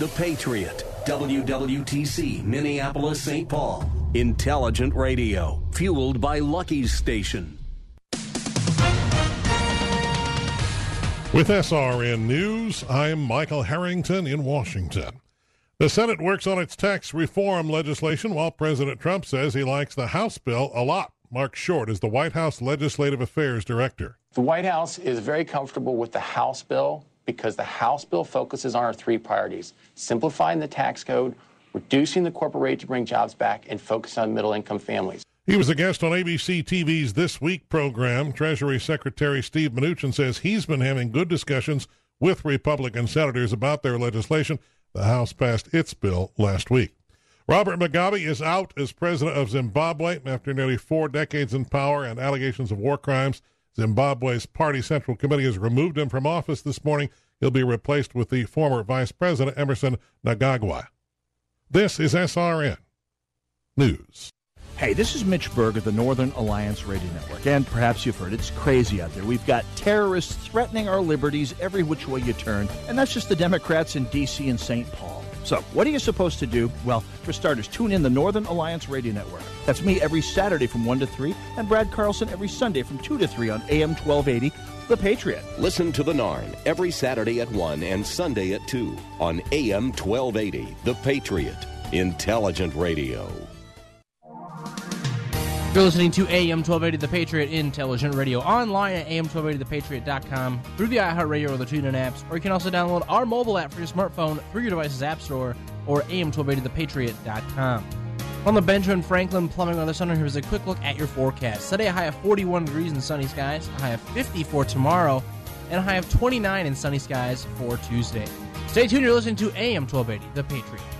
The Patriot, WWTC, Minneapolis, St. Paul. Intelligent radio, fueled by Lucky's Station. With SRN News, I'm Michael Harrington in Washington. The Senate works on its tax reform legislation while President Trump says he likes the House bill a lot. Marc Short is the White House Legislative Affairs Director. The White House is very comfortable with the House bill because the House bill focuses on our three priorities simplifying the tax code, reducing the corporate rate to bring jobs back, and focus on middle income families. He was a guest on ABC TV's This Week program. Treasury Secretary Steve Mnuchin says he's been having good discussions with Republican senators about their legislation. The House passed its bill last week. Robert Mugabe is out as president of Zimbabwe after nearly four decades in power and allegations of war crimes. Zimbabwe's Party Central Committee has removed him from office this morning. He'll be replaced with the former Vice President Emmerson Mnangagwa. This is SRN News. Hey, this is Mitch Berg of the Northern Alliance Radio Network, and perhaps you've heard it's crazy out there. We've got terrorists threatening our liberties every which way you turn, and that's just the Democrats in D.C. and St. Paul. So, what are you supposed to do? Well, for starters, tune in the Northern Alliance Radio Network. That's me every Saturday from 1 to 3, and Brad Carlson every Sunday from 2 to 3 on AM 1280, The Patriot. Listen to The Narn every Saturday at 1 and Sunday at 2 on AM 1280, The Patriot. Intelligent radio. You're listening to AM 1280 The Patriot Intelligent Radio online at AM1280ThePatriot.com through the iHeartRadio or the TuneIn apps, or you can also download our mobile app for your smartphone through your device's app store or AM1280ThePatriot.com. On the Benjamin Franklin Plumbing Weather Center, here's a quick look at your forecast. Today, a high of 41 degrees in sunny skies, a high of 50 for tomorrow, and a high of 29 in sunny skies for Tuesday. Stay tuned, you're listening to AM 1280 The Patriot.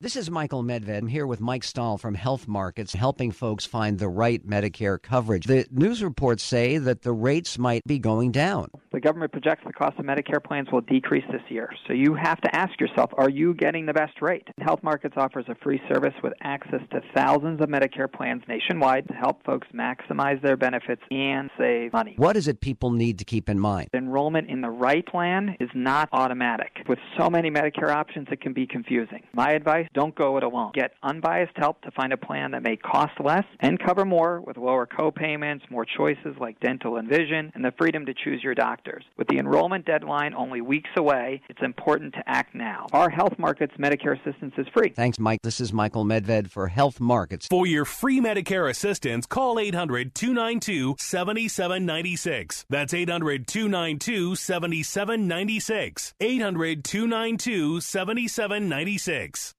This is Michael Medved. I'm here with Mike Stahl from Health Markets, helping folks find the right Medicare coverage. The news reports say that the rates might be going down. The government projects the cost of Medicare plans will decrease this year. So you have to ask yourself, are you getting the best rate? Health Markets offers a free service with access to thousands of Medicare plans nationwide to help folks maximize their benefits and save money. What is it people need to keep in mind? Enrollment in the right plan is not automatic. With so many Medicare options, it can be confusing. My advice don't go it alone. Get unbiased help to find a plan that may cost less and cover more with lower co-payments, more choices like dental and vision, and the freedom to choose your doctors. With the enrollment deadline only weeks away, it's important to act now. Our Health Markets Medicare assistance is free. Thanks, Mike. This is Michael Medved for Health Markets. For your free Medicare assistance, call 800 292 7796. That's 800 292 7796. 800 292 7796.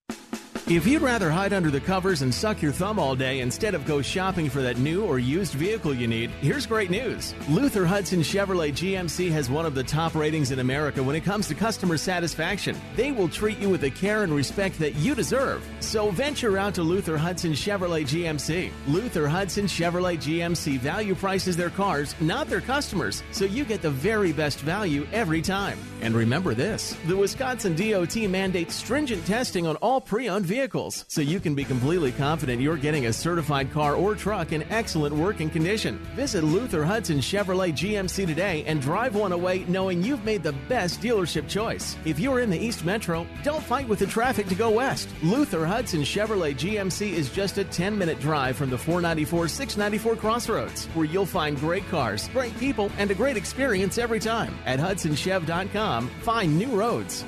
If you'd rather hide under the covers and suck your thumb all day instead of go shopping for that new or used vehicle you need, here's great news. Luther Hudson Chevrolet GMC has one of the top ratings in America when it comes to customer satisfaction. They will treat you with the care and respect that you deserve. So venture out to Luther Hudson Chevrolet GMC. Luther Hudson Chevrolet GMC value prices their cars, not their customers, so you get the very best value every time. And remember this the Wisconsin DOT mandates stringent testing on all pre owned vehicles, so you can be completely confident you're getting a certified car or truck in excellent working condition. Visit Luther Hudson Chevrolet GMC today and drive one away knowing you've made the best dealership choice. If you're in the East Metro, don't fight with the traffic to go west. Luther Hudson Chevrolet GMC is just a 10 minute drive from the 494 694 crossroads, where you'll find great cars, great people, and a great experience every time. At HudsonChev.com, find new roads.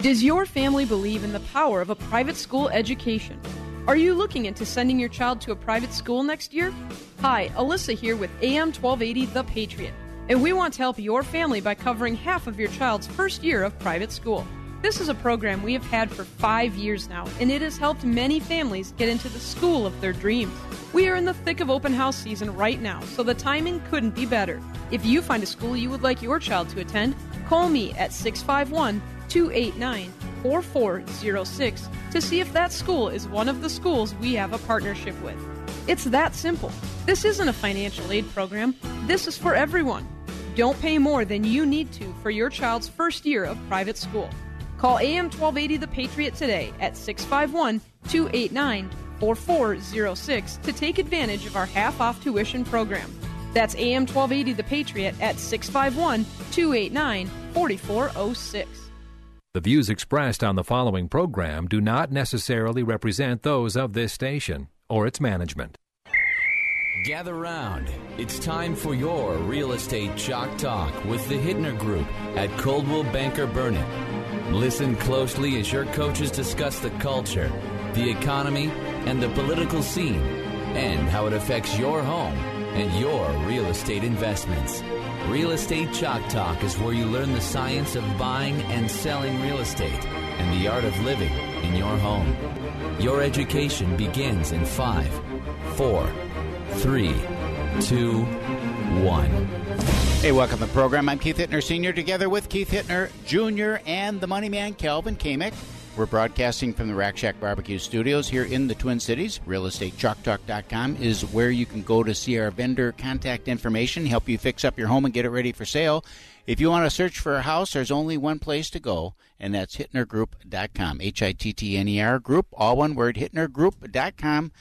Does your family believe in the power of a private school education? Are you looking into sending your child to a private school next year? Hi, Alyssa here with AM 1280 The Patriot, and we want to help your family by covering half of your child's first year of private school. This is a program we have had for five years now, and it has helped many families get into the school of their dreams. We are in the thick of open house season right now, so the timing couldn't be better. If you find a school you would like your child to attend, call me at 651 289 4406 to see if that school is one of the schools we have a partnership with. It's that simple. This isn't a financial aid program, this is for everyone. Don't pay more than you need to for your child's first year of private school. Call AM 1280 The Patriot today at 651 289 4406 to take advantage of our half off tuition program. That's AM 1280 The Patriot at 651 289 4406. The views expressed on the following program do not necessarily represent those of this station or its management. Gather round. It's time for your real estate chalk talk with the Hittner Group at Coldwell Banker Burnett. Listen closely as your coaches discuss the culture, the economy, and the political scene, and how it affects your home and your real estate investments. Real Estate Chalk Talk is where you learn the science of buying and selling real estate and the art of living in your home. Your education begins in five, four, three, two, one. Hey, welcome to the program. I'm Keith Hittner Sr. together with Keith Hittner Jr. and the money man, Calvin Kamick. We're broadcasting from the Rack Shack Barbecue Studios here in the Twin Cities. RealEstateChalkTalk.com is where you can go to see our vendor contact information, help you fix up your home and get it ready for sale. If you want to search for a house, there's only one place to go, and that's HittnerGroup.com. H I T T N E R Group, all one word, HittnerGroup.com.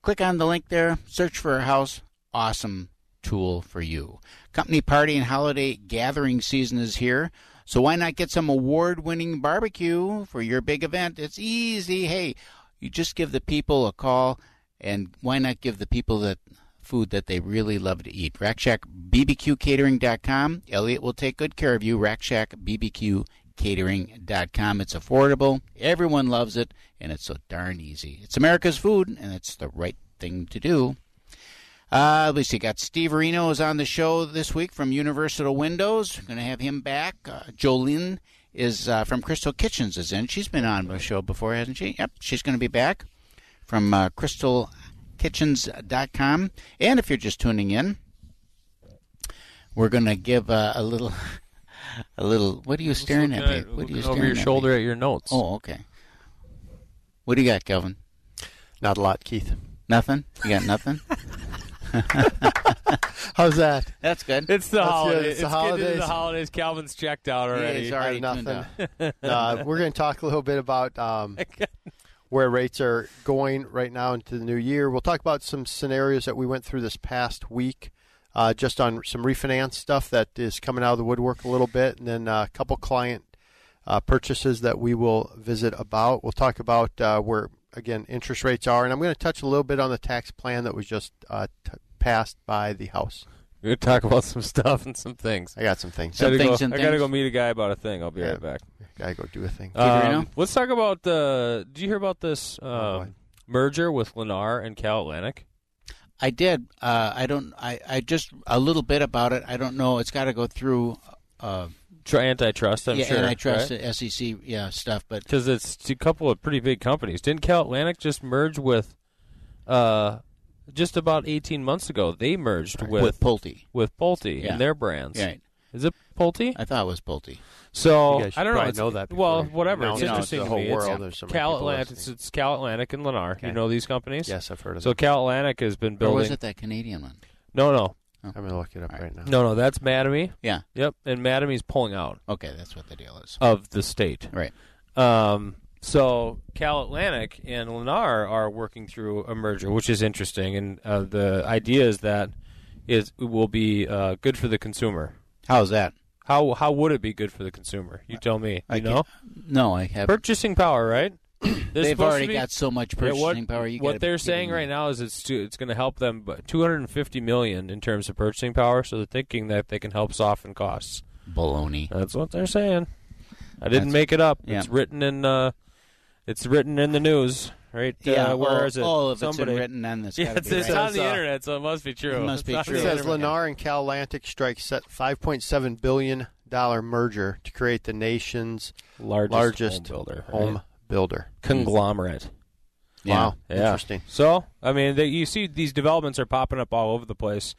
Click on the link there, search for a house. Awesome tool for you. Company party and holiday gathering season is here. So why not get some award winning barbecue for your big event? It's easy. Hey, you just give the people a call and why not give the people that food that they really love to eat? RackShackBBQCatering.com. Elliot will take good care of you. RackShackBBQCatering.com. It's affordable. Everyone loves it and it's so darn easy. It's America's food and it's the right thing to do. Uh, at least you got Steve Areno is on the show this week from Universal Windows. We're Going to have him back. Uh, Jolene is uh, from Crystal Kitchens is in. She's been on the show before, hasn't she? Yep, she's going to be back from uh, crystalkitchens.com. And if you're just tuning in, we're going to give uh, a little, a little. What are you staring at me? At, what are you staring over your at shoulder me? at your notes? Oh, okay. What do you got, Kelvin? Not a lot, Keith. Nothing. You got nothing. How's that? That's good. It's the That's good. holidays. It's the It's getting into holidays. the holidays. Calvin's checked out already. he's already I have nothing. uh, we're going to talk a little bit about um, where rates are going right now into the new year. We'll talk about some scenarios that we went through this past week, uh, just on some refinance stuff that is coming out of the woodwork a little bit, and then uh, a couple client uh, purchases that we will visit about. We'll talk about uh, where again interest rates are, and I'm going to touch a little bit on the tax plan that was just uh, t- passed by the House. We're gonna talk about some stuff and some things. I got some things. Gotta Some go- things and I gotta go meet a guy about a thing. I'll be Yeah. right back. Gotta go do a thing. Um, let's talk about the. Did you hear about this Oh, um, merger with Lennar and Cal Atlantic? I did. Uh, I don't. I, I just a little bit about it. I don't know. It's got to go through. Uh, Tr- antitrust, I'm yeah, sure. antitrust, right? SEC, yeah, stuff. But because it's a couple of pretty big companies. Didn't Cal Atlantic just merge with, uh, just about eighteen months ago? They merged with With Pulte. with Pulte Yeah. and their brands. Right. Is it Pulte? I thought it was Pulte. So You guys I don't know. probably It's, know that well, whatever. you It's announce it interesting to to the whole me. world. It's There's so many Cal Atlantic. It's, listening. it's Cal Atlantic and Lennar. Okay. You know these companies? Yes, I've heard of So them. Cal Atlantic has been Or building. was it that Canadian one? No, no, I'm going to look it up right now. no, no. That's Mattamy. Yeah. Yep, and Mattamy's pulling out Okay, that's what the deal is. of the state. Right. Um, so Cal Atlantic and Lennar are working through a merger, which is interesting, and uh, the idea is that is it will be uh, good for the consumer. How's that? How how would it be good for the consumer? You tell me. You I know, No, I have. purchasing power, right? They're They've already be- got so much Yeah, purchasing what, power. You what they're saying right now is it's to, it's going to help them, but 250 million in terms of purchasing power. So they're thinking that they can help soften costs. baloney. That's what they're saying. I didn't That's- make it up. yeah. It's written in. Uh, it's written in the news, right? Yeah, Uh, where all- is it? all of it's Somebody. written, then it's yeah, it's, be it's right. on the Says, uh, internet, so it must be true. it must It's be on true. the It says internet. Lennar and Cal Atlantic strike set $5.7 billion merger to create the nation's largest, largest home builder. home right? Builder. conglomerate. Wow, Yeah. interesting. So, I mean, they, you see these developments are popping up all over the place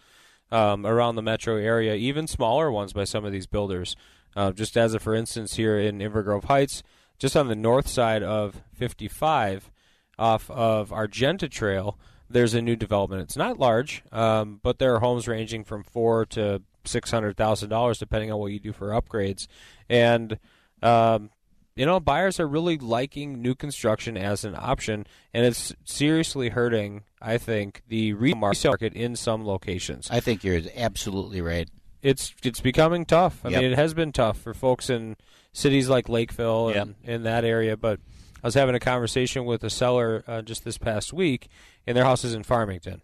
um, around the metro area, even smaller ones by some of these builders. Uh, just as a for instance, here in Inver Grove Heights, just on the north side of 55, off of Argenta Trail, there's a new development. It's not large, um, but there are homes ranging from four to six hundred thousand dollars, depending on what you do for upgrades. And um, you know, buyers are really liking new construction as an option, and it's seriously hurting, I think, the resale market in some locations. I think you're absolutely right. It's it's becoming tough. I Yep. mean, it has been tough for folks in cities like Lakeville and in that area. But I was having a conversation with a seller uh, just this past week, and their house is in Farmington,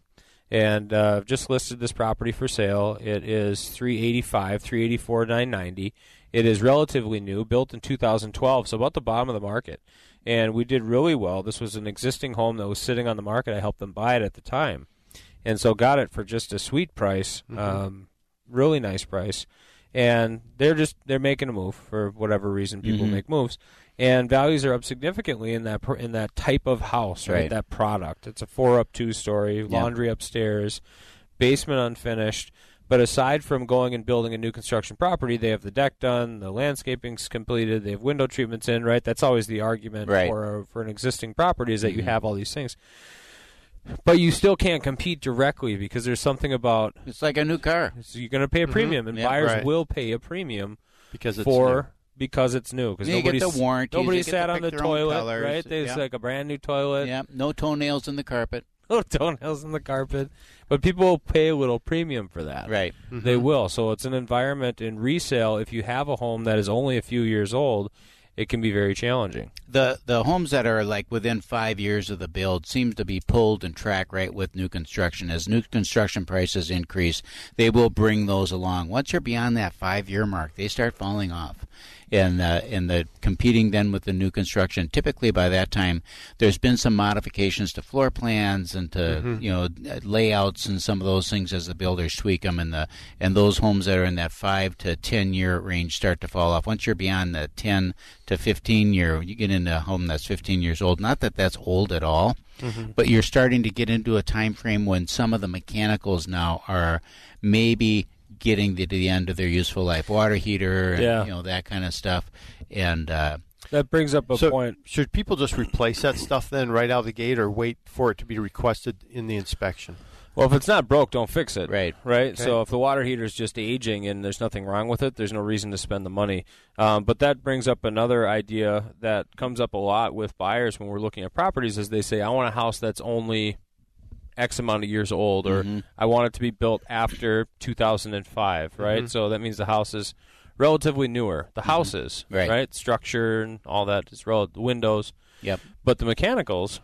and uh, just listed this property for sale. It is three eighty five, three eighty four, nine ninety. It is relatively new, built in 2012, so about the bottom of the market. And we did really well. This was an existing home that was sitting on the market. I helped them buy it at the time, and so got it for just a sweet price, um, really nice price. And they're just they're making a move for whatever reason. People Mhm. make moves, and values are up significantly in that in that type of house, right? Right. That product. It's a four up, two story, laundry upstairs, basement unfinished. But aside from going and building a new construction property, they have the deck done, the landscaping's completed, they have window treatments in, right? That's always the argument Right. for for an existing property is that you Mhm. have all these things. But you still can't compete directly because there's something about it's like a new car. So you're going to pay a Mhm. premium, and Yeah, buyers right. will pay a premium Because it's for new. because it's new. Because Yeah, you get nobody's the warranties, nobody you get sat to on the pick their own toilet, right? There's yeah. like a brand new toilet. Yeah, no toenails in the carpet. no toenails in the carpet. But people will pay a little premium for that. Right. They Mhm. will. So it's an environment in resale. If you have a home that is only a few years old, it can be very challenging. The the homes that are like within five years of the build seem to be pulled and track right with new construction. As new construction prices increase, they will bring those along. Once you're beyond that five year mark, they start falling off. And uh, and the competing then with the new construction. Typically by that time, there's been some modifications to floor plans and to Mhm. you know layouts and some of those things as the builders tweak them. And the and those homes that are in that five to ten year range start to fall off. Once you're beyond the ten to fifteen year, you get into a home that's fifteen years old. Not that that's old at all, Mhm. but you're starting to get into a time frame when some of the mechanicals now are maybe getting to the end of their useful life. Water heater, and, Yeah. you know that kind of stuff, and. Uh, That brings up a so point. Should people just replace that stuff then right out of the gate, or wait for it to be requested in the inspection? Well, if it's not broke, don't fix it. Right. Right. Okay. So if the water heater is just aging and there's nothing wrong with it, there's no reason to spend the money. Um, but that brings up another idea that comes up a lot with buyers when we're looking at properties, is they say, "I want a house that's only X amount of years old, or Mhm. I want it to be built after 2005." Right. Mhm. So that means the house is relatively newer. The house is Right. right. Structure and all that is relative. The windows. Yep. But the mechanicals,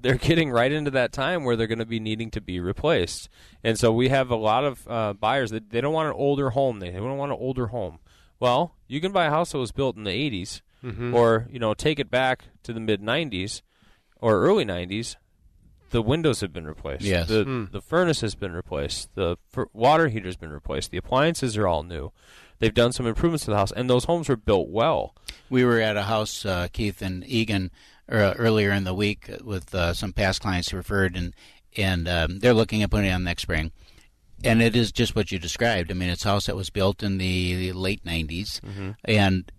they're getting right into that time where they're going to be needing to be replaced. And so we have a lot of uh, buyers that they don't want an older home. They, they don't want an older home. Well, you can buy a house that was built in the 80s Mhm. or, you know, take it back to the mid 90s or early 90s. The windows have been replaced. Yes. The, Hmm. the furnace has been replaced. The f- water heater's been replaced. The appliances are all new. They've done some improvements to the house, and those homes were built well. We were at a house, uh, Keith and Egan, uh, earlier in the week with uh, some past clients who referred, and and um, they're looking at putting it on next spring. And it is just what you described. I mean, it's a house that was built in the late 90s, Mhm. and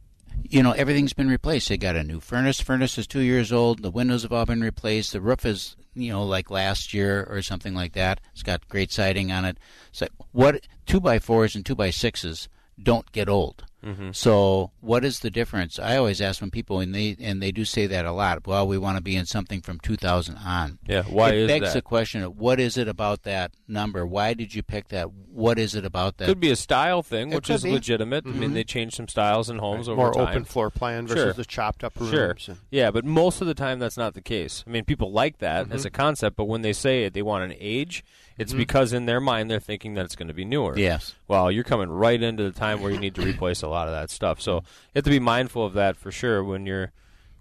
you know everything's been replaced. They got a new furnace. Furnace is two years old. The windows have all been replaced. The roof is you know like last year or something like that. It's got great siding on it. So what two by fours and two by sixes don't get old. Mhm. So what is the difference? I always ask when people and they and they do say that a lot. Well, we want to be in something from 2000 on. Yeah, why it is begs that? the question of what is it about that number? Why did you pick that? What is it about that? Could be a style thing, It which is be. legitimate. I mean, Mhm. they changed some styles in homes over More time. open floor plan versus Sure. the chopped up rooms. Sure. and- Yeah, but most of the time that's not the case. I mean, people like that as Mhm. a concept, but when they say it, they want an age. It's Mhm. because in their mind they're thinking that it's going to be newer. Yes. Well, you're coming right into the time where you need to replace a lot of that stuff. So you have to be mindful of that for sure when you're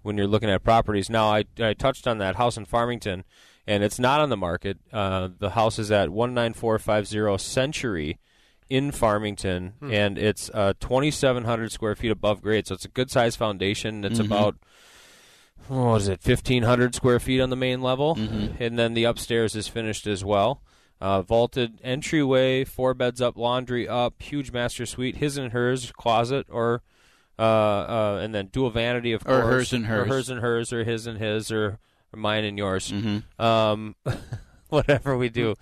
when you're looking at properties. Now, I I touched on that house in Farmington, and it's not on the market. Uh, the house is at one nine four five zero Century in Farmington, Hmm. and it's uh, 2,700 square feet above grade. So it's a good sized foundation. It's Mhm. about what is it, 1,500 square feet on the main level, Mhm. and then the upstairs is finished as well. Uh, vaulted entryway, four beds up, laundry up, huge master suite, his and hers closet, or uh, uh, and then dual vanity, of Or course, hers and hers, or hers. and hers, or his and his, or, or mine and yours. Mm-hmm. Um, whatever we do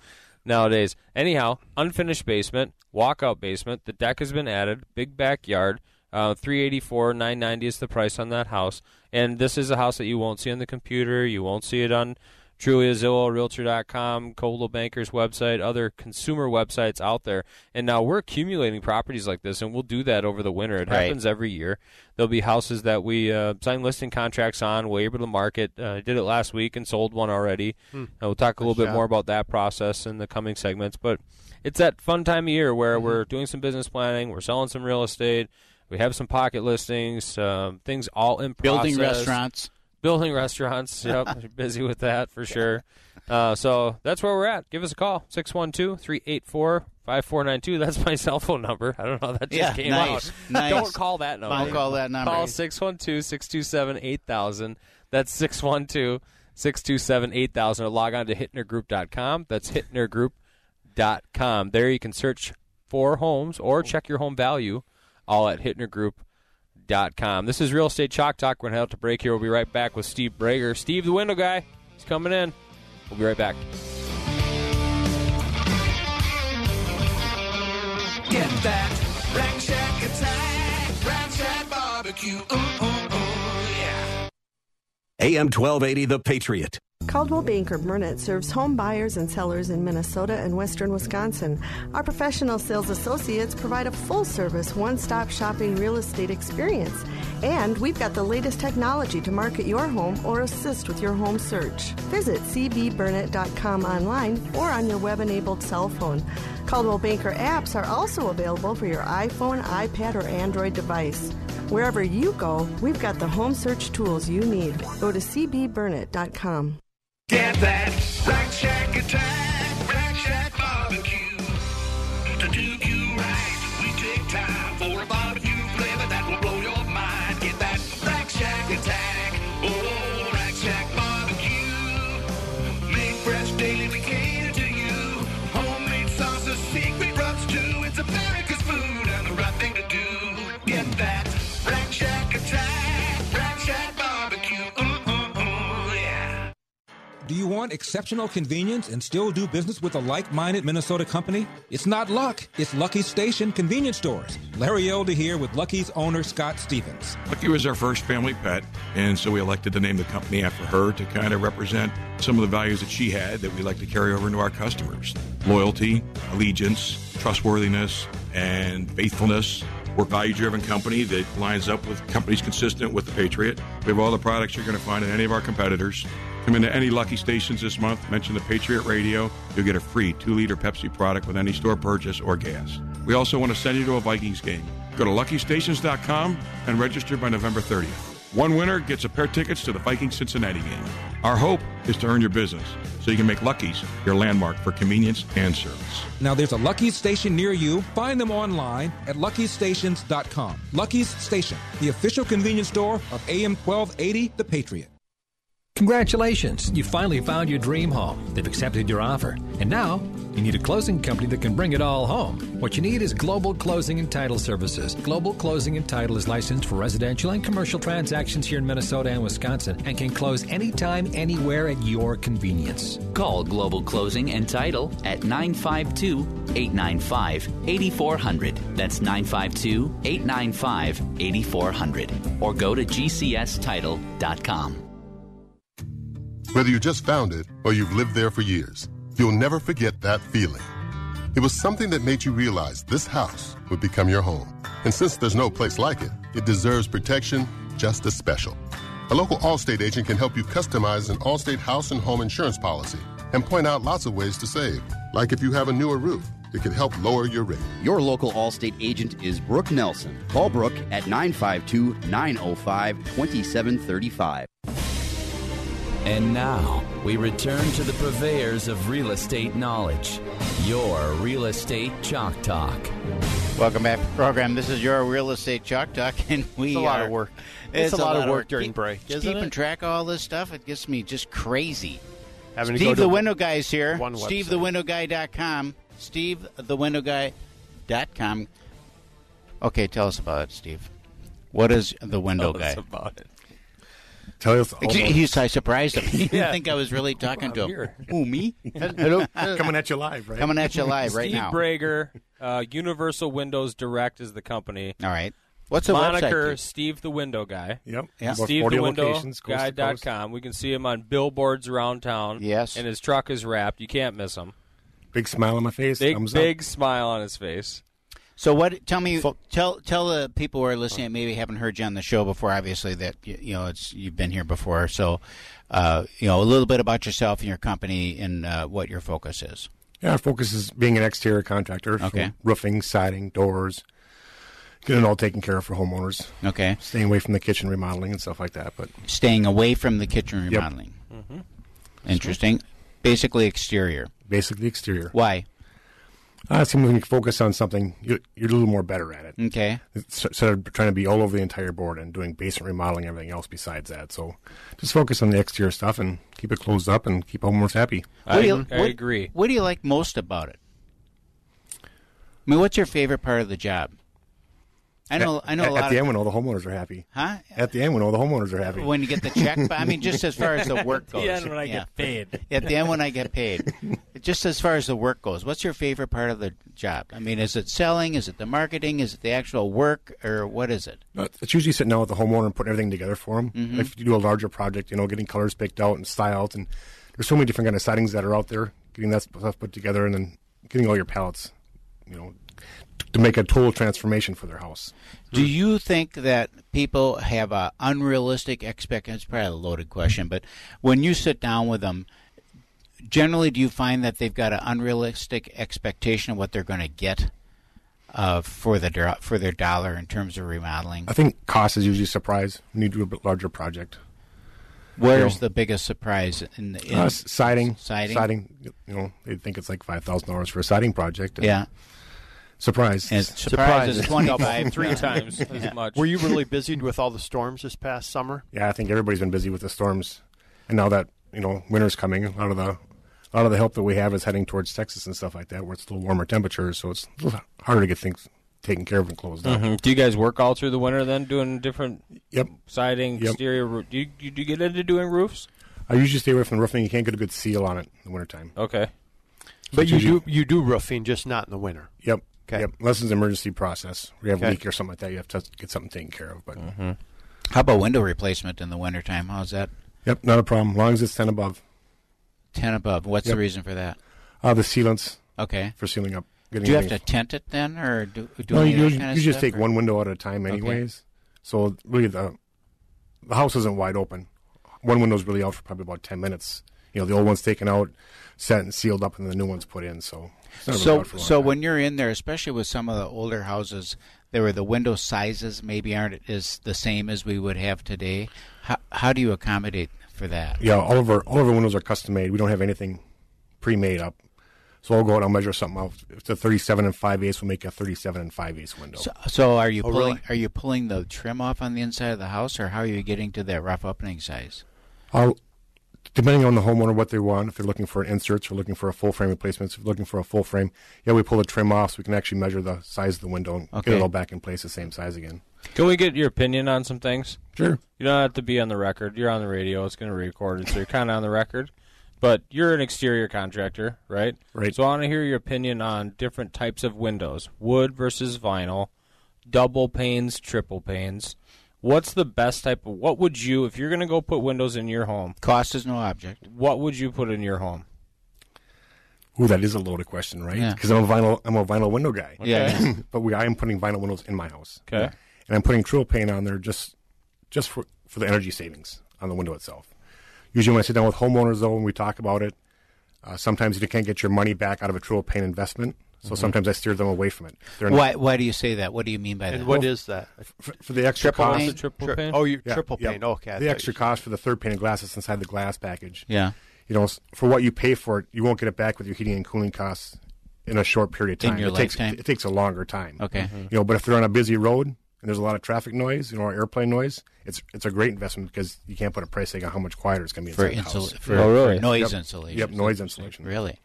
nowadays. Anyhow, unfinished basement, walkout basement. The deck has been added. Big backyard. Uh, three eighty four, nine ninety is the price on that house. And this is a house that you won't see on the computer. You won't see it on Trulia, Zillow, Realtor.com, Coldwell Banker's website, other consumer websites out there. And now we're accumulating properties like this, and we'll do that over the winter. It Right. happens every year. There'll be houses that we uh, sign listing contracts on. We're able to market. Uh, did it last week and sold one already. Hmm. Uh, we'll talk a Nice little bit job. more about that process in the coming segments. But it's that fun time of year where Mm-hmm. we're doing some business planning, we're selling some real estate, we have some pocket listings, um, things all in Building restaurants. Building restaurants. Yep, busy with that for sure. Uh, so that's where we're at. Give us a call 612 384 5492. That's my cell phone number. I don't know. how That just Yeah, came nice, out. nice. Don't call that number. Don't call that number. Call 612 627 8000. That's 612 627 8000. Or log on to hittnergroup.com. That's hittnergroup.com. There you can search for homes or check your home value all at hittnergroup.com. This is Real Estate Chalk Talk. We're going to head out to break here. We'll be right back with Steve Brager. Steve, the window guy, he's coming in. We'll be right back. Get that Rack Shack attack, Rack Shack barbecue. Ooh, ooh, ooh, yeah. AM 1280, The Patriot. Coldwell Banker Burnett serves home buyers and sellers in Minnesota and western Wisconsin. Our professional sales associates provide a full service, one stop shopping real estate experience. And we've got the latest technology to market your home or assist with your home search. Visit cbburnett.com online or on your web enabled cell phone. Coldwell Banker apps are also available for your iPhone, iPad, or Android device. Wherever you go, we've got the home search tools you need. Go to cbburnett.com. Get that. Rack Shack attack, want exceptional convenience and still do business with a like minded Minnesota company? It's not luck, it's Lucky Station Convenience Stores. Larry Elder here with Lucky's owner, Scott Stevens. Lucky was our first family pet, and so we elected to name the company after her to kind of represent some of the values that she had that we like to carry over into our customers loyalty, allegiance, trustworthiness, and faithfulness. We're a value driven company that lines up with companies consistent with the Patriot. We have all the products you're going to find in any of our competitors. Come into any Lucky stations this month, mention the Patriot Radio. You'll get a free two liter Pepsi product with any store purchase or gas. We also want to send you to a Vikings game. Go to luckystations.com and register by November 30th. One winner gets a pair of tickets to the Vikings Cincinnati game. Our hope is to earn your business so you can make Lucky's your landmark for convenience and service. Now there's a Lucky's station near you. Find them online at luckystations.com. Lucky's Station, the official convenience store of AM 1280, The Patriot. Congratulations! You finally found your dream home. They've accepted your offer. And now, you need a closing company that can bring it all home. What you need is Global Closing and Title Services. Global Closing and Title is licensed for residential and commercial transactions here in Minnesota and Wisconsin and can close anytime, anywhere at your convenience. Call Global Closing and Title at 952 895 8400. That's 952 895 8400. Or go to gcstitle.com. Whether you just found it or you've lived there for years, you'll never forget that feeling. It was something that made you realize this house would become your home. And since there's no place like it, it deserves protection just as special. A local Allstate agent can help you customize an Allstate house and home insurance policy and point out lots of ways to save. Like if you have a newer roof, it can help lower your rate. Your local Allstate agent is Brooke Nelson. Call Brooke at 952 905 2735. And now, we return to the purveyors of real estate knowledge. Your Real Estate Chalk Talk. Welcome back to the program. This is your real estate chalk talk, and we It's a lot are, of work. It's a lot of work during Keep- break, just isn't keeping it? track of all this stuff, it gets me just crazy. Having to go Steve to the Window Guy is here. one SteveTheWindowGuy.com. SteveTheWindowGuy.com. Okay, tell us about it, Steve. What is the Window Tell Guy? us about it. Tell us. He's, I surprised him. He didn't Yeah. think I was really talking to him. here. Who, me? Coming at you live, right? Coming at you live right Steve now. Brager, uh, Universal Windows Direct is the company. All right. What's the moniker? website? Steve the Window Guy. Yep. Yeah. About Steve 40 the Window locations, coast to coast. Guy.com. We can see him on billboards around town. Yes. And his truck is wrapped. You can't miss him. Big smile on my face. Big, thumbs big smile on his face. So what? Tell me, tell tell the people who are listening, that maybe haven't heard you on the show before. Obviously, that you, you know it's you've been here before. So, uh, you know a little bit about yourself and your company and uh, what your focus is. Yeah, our focus is being an exterior contractor. so Okay. roofing, siding, doors, getting it all taken care of for homeowners. Okay. Staying away from the kitchen remodeling and stuff like that. But Staying away from the kitchen Yep. remodeling. Interesting. Basically exterior. basically exterior. Why? Uh, it seems when you focus on something, you're, you're a little more better at it. Okay. Instead of trying to be all over the entire board and doing basement remodeling, and everything else besides that. So just focus on the exterior stuff and keep it closed up and keep homeowners happy. What do you, I what- agree. What do you like most about it? I mean, what's your favorite part of the job? I know. At, I know a at, lot at the of end when all the homeowners are happy. Huh? At the end when all the homeowners are happy. when you get the check. But I mean, just as far as the work goes. At goes. the end when I Yeah. get paid. At the end when I get paid. just as far as the work goes, what's your favorite part of the job? I mean, is it selling? Is it the marketing? Is it the actual work, or what is it? Uh, It's usually sitting down with the homeowner and putting everything together for them. Mhm. If you do a larger project, you know, getting colors picked out and styles, and there's so many different kind of sidings that are out there. Getting that stuff put together, and then getting all your pallets, you know, t- to make a total transformation for their house. Do you think that people have a unrealistic expectation? It's probably a loaded question, but when you sit down with them, generally, do you find that they've got an unrealistic expectation of what they're going to get uh, for the for their dollar in terms of remodeling? I think cost is usually a surprise when you do a larger project. Where's You know, the biggest surprise in, in uh, siding, Siding? siding. You know, they think it's like five thousand dollars for a siding project. Yeah. Surprise. And surprise is 25 Three times as much. Were you really busy with all the storms this past summer? Yeah, I think everybody's been busy with the storms, and now that you know winter's coming, a lot of the a lot of the help that we have is heading towards Texas and stuff like that, where it's a little warmer temperatures, so it's a little harder to get things taken care of and closed up. Mhm. Do you guys work all through the winter then, doing different Yep. siding, Yep. exterior? roo- Do you, you, do you get into doing roofs? I usually stay away from the roofing. You can't get a good seal on it in the wintertime. Okay. But it's you do you do roofing, just not in the winter. Yep. Okay. Yep. Unless it's an emergency process, we have Okay. a leak or something like that, you have to get something taken care of. But How about window replacement in the wintertime? How's that? yep, not a problem. As long as it's ten above. 10 above. What's Yep. the reason for that? Uh, the sealants. Okay. For sealing up. Do getting you have to everything- tent it then, or do, do no, any you, you, kind of you just take or- one window at a time, Okay. anyways. So really, the the house isn't wide open. One window's really out for probably about ten minutes. You know, the old one's taken out, set and sealed up, and the new one's put in. So, it's So, out for a long so when you're in there, especially with some of the older houses, there were the window sizes maybe aren't as the same as we would have today. How, how do you accommodate for that? yeah, all of our all of our windows are custom made. We don't have anything pre-made up. So I'll go out. I'll measure something out. If it's a 37 and 5 eighths, we'll make a 37 and 5 eighths window. So, so are you Oh, pulling really? are you pulling the trim off on the inside of the house, or how are you getting to that rough opening size? I'll, depending on the homeowner, what they want. If they're looking for an inserts or looking for a full frame replacement, if they're looking for a full frame, yeah, we pull the trim off so we can actually measure the size of the window and get it all back in place the same size again. Can we get your opinion on some things? Sure. You don't have to be on the record. You're on the radio. It's going to be recorded, so you're kind of on the record. But you're an exterior contractor, right? Right. So I want to hear your opinion on different types of windows: wood versus vinyl, double panes, triple panes. What's the best type of? What would you, if you're going to go put windows in your home? Cost is no object. What would you put in your home? Ooh, that is a loaded question, right? Yeah. Because I'm a vinyl, I'm a vinyl window guy. Yeah. but we, I am putting vinyl windows in my house. Okay. And I'm putting triple pane on there just, just for for the energy savings on the window itself. Usually, when I sit down with homeowners, though, when we talk about it, uh, sometimes you can't get your money back out of a triple pane investment. So Mhm. sometimes I steer them away from it. They're Why? Why do you say that? What do you mean by And that? what is that? For, for the extra Triple cost, pane? Triple Tri- pane? Oh, you Yeah, triple yeah. pane. Okay, the extra cost for the third pane of glass that's inside the glass package. Yeah. You know, for what you pay for it, you won't get it back with your heating and cooling costs in a short period of In time. your it takes it takes a longer time. Okay. Mhm. You know, but if they're on a busy road and there's a lot of traffic noise, you know, or airplane noise, it's it's a great investment because you can't put a price tag on how much quieter it's going to be For inside the insul- house. for- Oh, really? for noise Yep. insulation. Yep, noise insulation. Really?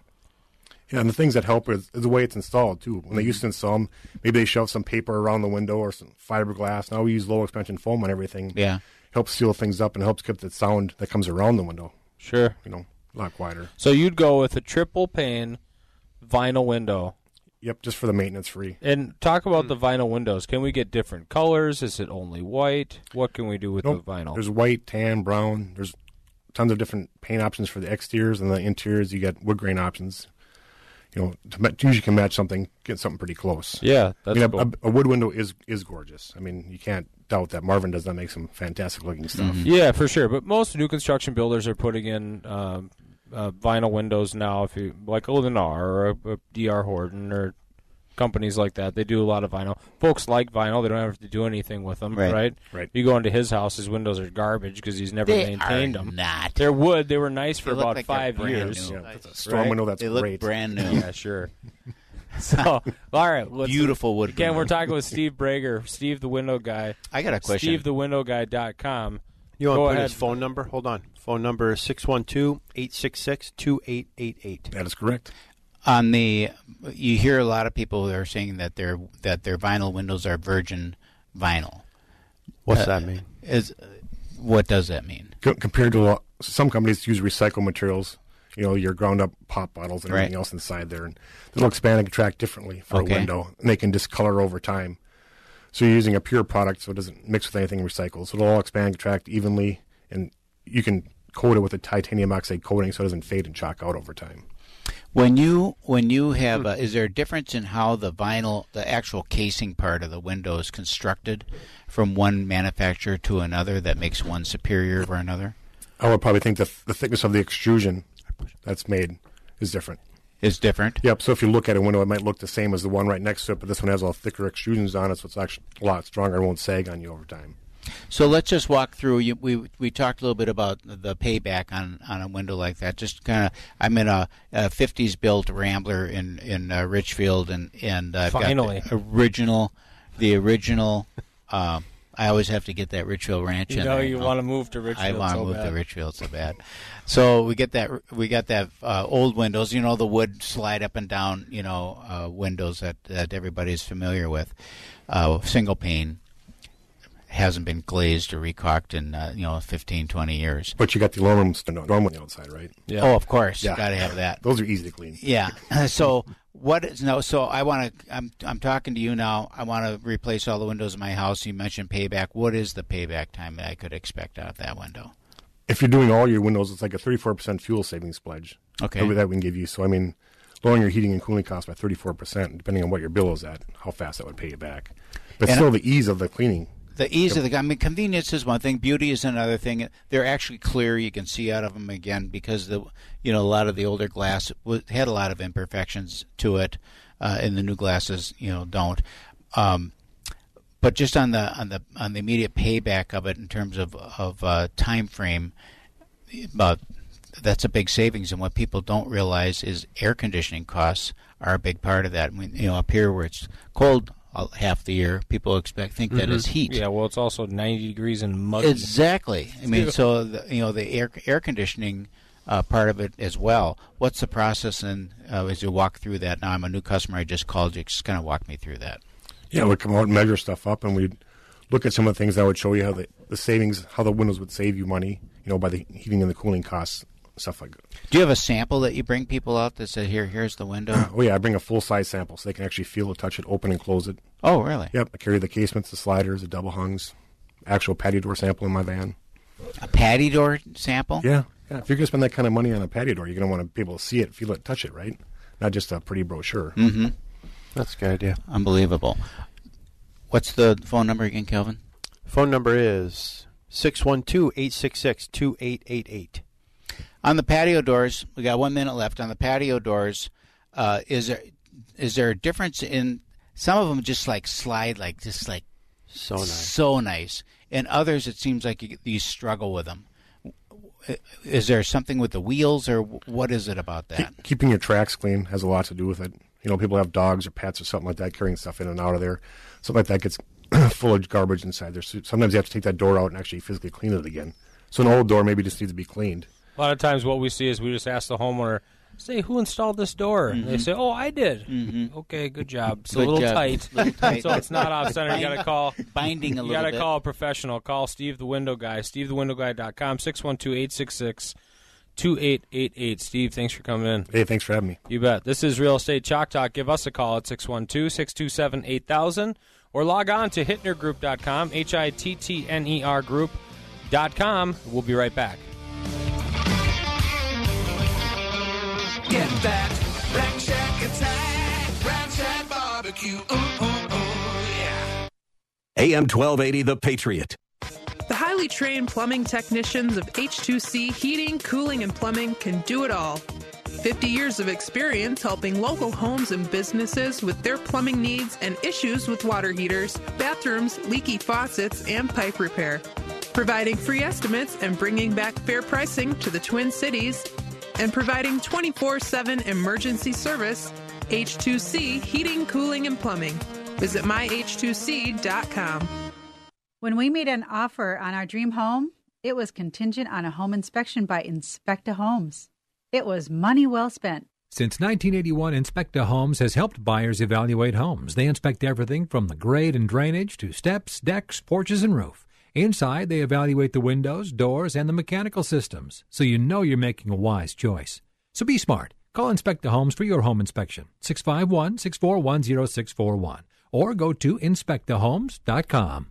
Yeah, and the things that help is, is the way it's installed too. When they used to mm-hmm. install them, maybe they shove some paper around the window or some fiberglass. Now we use low expansion foam on everything. Yeah. helps seal things up and helps keep the sound that comes around the window. Sure. You know, a lot quieter. So you'd go with a triple pane vinyl window. Yep, just for the maintenance free. And talk about mm. the vinyl windows. Can we get different colors? Is it only white? What can we do with Nope. the vinyl? There's white, tan, brown. There's tons of different paint options for the exteriors and the interiors. You get wood grain options. You know, to, to usually can match something, get something pretty close. Yeah, I that's mean, a- cool. a, a wood window is is gorgeous. I mean, you can't doubt that Marvin does that make some fantastic looking stuff. Yeah, for sure. But most new construction builders are putting in um, uh, vinyl windows now. If you like a Lennar or a, a DR Horton or companies like that, they do a lot of vinyl. Folks like vinyl; they don't have to do anything with them, Right. right? Right. You go into his house; his windows are garbage because he's never They maintained are them. not. They're wood. They were nice for They about like they're five brand years. new. Yeah, that's a storm window that's They look great. brand new. yeah, sure. So, all right, let's, Beautiful wood Again, we're talking with Steve Brager, Steve the Window Guy. I got a question. SteveTheWindowGuy.com. You want Go to put ahead. his phone number? Hold on. Phone number is 612-866-2888. That is correct. On the, you hear a lot of people that are saying that their that their vinyl windows are virgin vinyl. What's Uh, that mean? Is what does that mean? Co- compared to a lot, some companies use recycled materials. You know, your ground up pop bottles and everything Right. else inside there, and they'll expand and contract differently for Okay. a window, and they can discolor over time. So you're using a pure product, so it doesn't mix with anything recycled. So it'll all expand and contract evenly, and you can coat it with a titanium oxide coating, so it doesn't fade and chalk out over time. When you when you have, Hmm. uh, is there a difference in how the vinyl, the actual casing part of the window is constructed from one manufacturer to another that makes one superior over another? I would probably think the the thickness of the extrusion that's made is different. Is different. Yep. So if you look at a window, it might look the same as the one right next to it, but this one has all thicker extrusions on it, so it's actually a lot stronger and won't sag on you over time. So let's just walk through. You, we we talked a little bit about the payback on, on a window like that. Just kind of, I'm in a, a 50s built Rambler in in uh, Richfield, and and I've Finally. got the original, the original. Uh, I always have to get that Richfield Ranch. You in know there. you wanna move to Richfield. I want to so move bad. to Richfield so bad. So we get that we got that uh, old windows. You know the wood slide up and down. You know uh, windows that that everybody's familiar with. Uh, single pane hasn't been glazed or recaulked in uh, you know 15, 20 years. But you got the aluminum storm on the outside, right? Yeah. Oh, of course, Yeah. you got to have that. Those are easy to clean. Yeah. so what is no? So I want to. I'm I'm talking to you now. I want to replace all the windows in my house. You mentioned payback. What is the payback time that I could expect out of that window? If you're doing all your windows, it's like a 34% fuel savings pledge. Okay. That we- that we can give you. So, I mean, lowering your heating and cooling costs by 34%, depending on what your bill is at, how fast that would pay you back. But And still, I- the ease of the cleaning. The ease of the I mean, convenience is one thing. Beauty is another thing. They're actually clear. You can see out of them again because the you know a lot of the older glass had a lot of imperfections to it, uh, and the new glasses you know don't. Um, but just on the on the on the immediate payback of it in terms of of uh, time frame, uh, that's a big savings. And what people don't realize is air conditioning costs are a big part of that. When, you know, up here where it's cold half the year, people expect think that is heat. Yeah, well, it's also 90 degrees and muggy. Exactly. I mean, so the, you know the air air conditioning uh, part of it as well. What's the process and uh, as you walk through that? Now I'm a new customer. I just called you. Just kind of walk me through that. Yeah, we'd come out and measure stuff up, and we'd look at some of the things that would show you how the, the savings, how the windows would save you money, you know, by the heating and the cooling costs, stuff like that. Do you have a sample that you bring people out that say, "Here, here's the window"? Oh, yeah, I bring a full size sample so they can actually feel it, touch it, open and close it. Oh, really? Yep, I carry the casements, the sliders, the double hungs, actual patio door sample in my van. A patio door sample? Yeah, yeah. If you're going to spend that kind of money on a patio door, you're going to want to be able to see it, feel it, touch it, right? Not just a pretty brochure. Mm-hmm. That's a good idea. Unbelievable. What's the phone number again, Kelvin? Phone number is 612-866-2888. On the patio doors, we got one minute left. On the patio doors, uh, is there is there a difference in some of them just like slide like just like so nice, so nice, and others it seems like you, you struggle with them. Is there something with the wheels, or what is it about that? Keep- keeping your tracks clean has a lot to do with it. You know, people have dogs or pets or something like that carrying stuff in and out of there. Something like that gets full of garbage inside there. So sometimes you have to take that door out and actually physically clean it again. So an old door maybe just needs to be cleaned. A lot of times, what we see is we just ask the homeowner, "Say, who installed this door?" And they mm-hmm. say, "Oh, I did." Mm-hmm. Okay, good job. It's a little job. tight, Little tight. so it's not off center. You got to call Binding a You got to call a professional. Call Steve the Window Guy. SteveTheWindowGuy.com. 612-866-2888. Steve, thanks for coming in. Hey, thanks for having me. You bet. This is Real Estate Chalk Talk. Give us a call at 612-627-8000 or log on to hittnergroup.com, H-I-T-T-N-E-R group.com. We'll be right back. Get that Rack Shack attack, Rack Shack barbecue. Ooh, ooh, ooh, yeah. AM 1280, The Patriot. The highly trained plumbing technicians of H2C Heating, Cooling, and Plumbing can do it all. 50 years of experience helping local homes and businesses with their plumbing needs and issues with water heaters, bathrooms, leaky faucets, and pipe repair. Providing free estimates and bringing back fair pricing to the Twin Cities. And providing 24 7 emergency service. H2C Heating, Cooling, and Plumbing. Visit myh2c.com. When we made an offer on our dream home, it was contingent on a home inspection by Inspecta Homes. It was money well spent. Since 1981, Inspecta Homes has helped buyers evaluate homes. They inspect everything from the grade and drainage to steps, decks, porches, and roof. Inside, they evaluate the windows, doors, and the mechanical systems, so you know you're making a wise choice. So be smart. Call Inspecta Homes for your home inspection, 651 641 0641, or go to inspectahomes.com.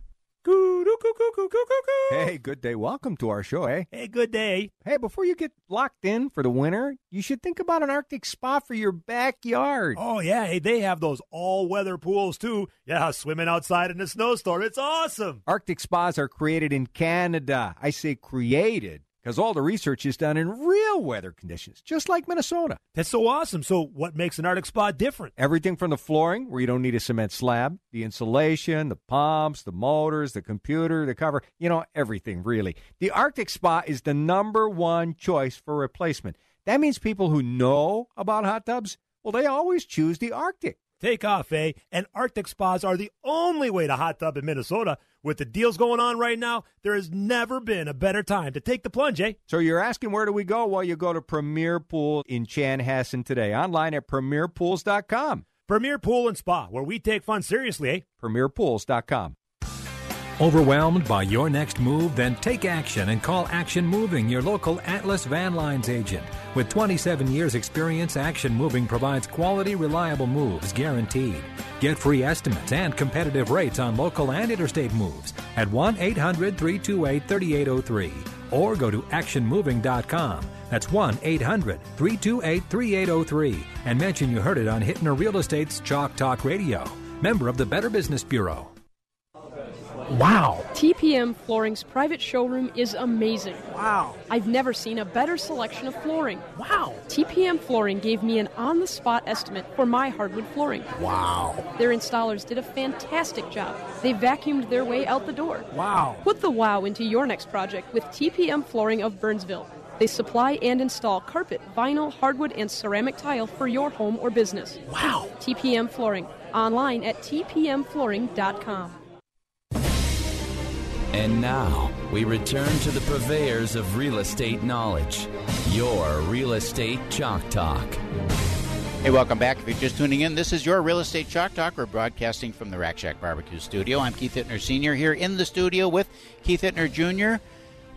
Hey, good day. Welcome to our show, eh? Hey, good day. Hey, before you get locked in for the winter, you should think about an Arctic spa for your backyard. Oh, yeah. Hey, they have those all weather pools, too. Yeah, swimming outside in a snowstorm. It's awesome. Arctic spas are created in Canada. I say created because all the research is done in real weather conditions, just like Minnesota. That's so awesome. So, what makes an Arctic spa different? Everything from the flooring, where you don't need a cement slab, the insulation, the pumps, the motors, the computer, the cover, you know, everything really. The Arctic Spa is the number one choice for replacement. That means people who know about hot tubs, well, they always choose the Arctic. Take off, eh? And Arctic spas are the only way to hot tub in Minnesota. With the deals going on right now, there has never been a better time to take the plunge, eh? So you're asking where do we go? Well, you go to Premier Pool in Chanhassen today, online at premierpools.com. Premier Pool and Spa, where we take fun seriously, eh? Premierpools.com. Overwhelmed by your next move? Then take action and call Action Moving, your local Atlas Van Lines agent. With 27 years' experience, Action Moving provides quality, reliable moves guaranteed. Get free estimates and competitive rates on local and interstate moves at 1 800 328 3803 or go to actionmoving.com. That's 1 800 328 3803 and mention you heard it on Hittner Real Estate's Chalk Talk Radio. Member of the Better Business Bureau. Wow. TPM Flooring's private showroom is amazing. Wow. I've never seen a better selection of flooring. Wow. TPM Flooring gave me an on the spot estimate for my hardwood flooring. Wow. Their installers did a fantastic job. They vacuumed their way out the door. Wow. Put the wow into your next project with TPM Flooring of Burnsville. They supply and install carpet, vinyl, hardwood, and ceramic tile for your home or business. Wow. TPM Flooring. Online at tpmflooring.com. And now we return to the purveyors of real estate knowledge. Your Real Estate Chalk Talk. Hey, welcome back. If you're just tuning in, this is your Real Estate Chalk Talk. We're broadcasting from the Rack Shack Barbecue Studio. I'm Keith Hittner Sr. here in the studio with Keith Hittner Jr.,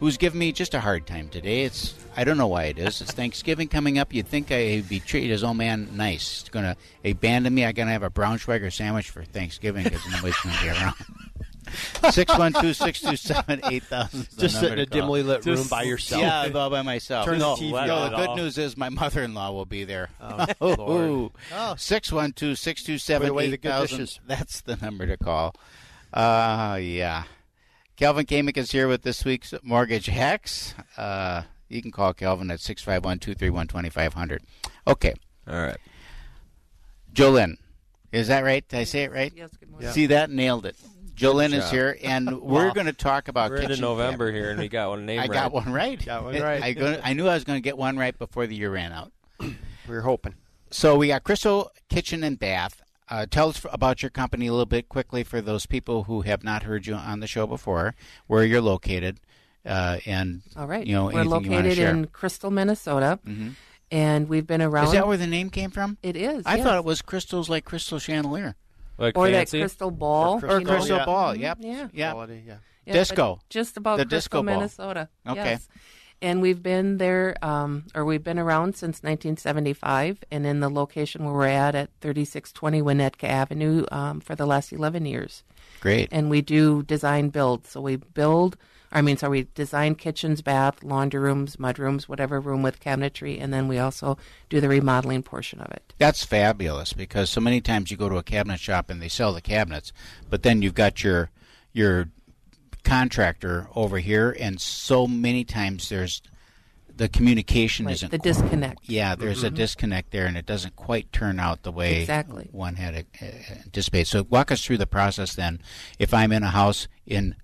who's giving me just a hard time today. It's I don't know why it is. It's Thanksgiving coming up. You'd think I'd be treated as oh man nice. It's going to abandon me. I'm going to have a Braunschweiger sandwich for Thanksgiving because nobody's going to be around. 612-627-8000 Just sit in a dimly lit room by yourself. Yeah, all by myself. Turn the no, TV no, on. the good news is my mother-in-law will be there. Oh, Lord. Oh. 612-627-8000. Put away the good dishes. That's the number to call. Uh, yeah. Kelvin Kaming is here with this week's Mortgage Hacks. Uh, you can call Kelvin at 651-231-2500. Okay. All right. Jolynn. Is that right? Did I say it right? Yes, good morning. See that? Nailed it. Jolynn is here, and we're Wow. going to talk about We're into kitchen November cabinet. here, and we got one name I right. got one right. Got one I- right. I, go- I knew I was going to get one right before the year ran out. We were hoping. So we got Crystal Kitchen and Bath. Uh, tell us about your company a little bit quickly for those people who have not heard you on the show before, where you're located, uh, and All right. you know We're anything you want to located share. in Crystal, Minnesota, Mhm. and we've been around. Is that where the name came from? It is. I yes. thought it was crystals like crystal chandelier. Like or fancy? that crystal ball, Or you know? crystal yeah. ball. Mhm, Yep. Yeah. Yep. Quality, yeah. Yeah, Disco. Just about The Crystal, disco ball. Minnesota. Okay. Yes. And we've been there, um, or we've been around since 1975, and in the location where we're at at 3620 Winnetka Avenue um, for the last 11 years. Great. And we do design build. So we build, I mean, so we design kitchens, bath, laundry rooms, mud rooms, whatever room with cabinetry, and then we also do the remodeling portion of it. That's fabulous because so many times you go to a cabinet shop and they sell the cabinets, but then you've got your your contractor over here, and so many times there's the communication Right, isn't the disconnect. Yeah, there's a Mhm. disconnect there, and it doesn't quite turn out the way Exactly. one had anticipated. So walk us through the process then. If I'm in a house in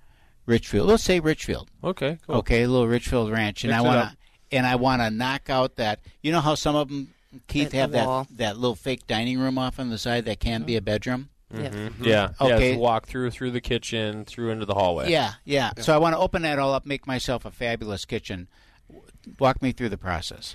Richfield, let's say Richfield. Okay, cool. Okay, a little Richfield Ranch, and Mix I want to and I want to knock out that. You know how some of them, Keith, At have that wall. that little fake dining room off on the side that can be a bedroom. Yes. Mhm. Yeah. Yeah. Okay. it's walk through through the kitchen, through into the hallway. Yeah, yeah. So I want to open that all up, make myself a fabulous kitchen. Walk me through the process.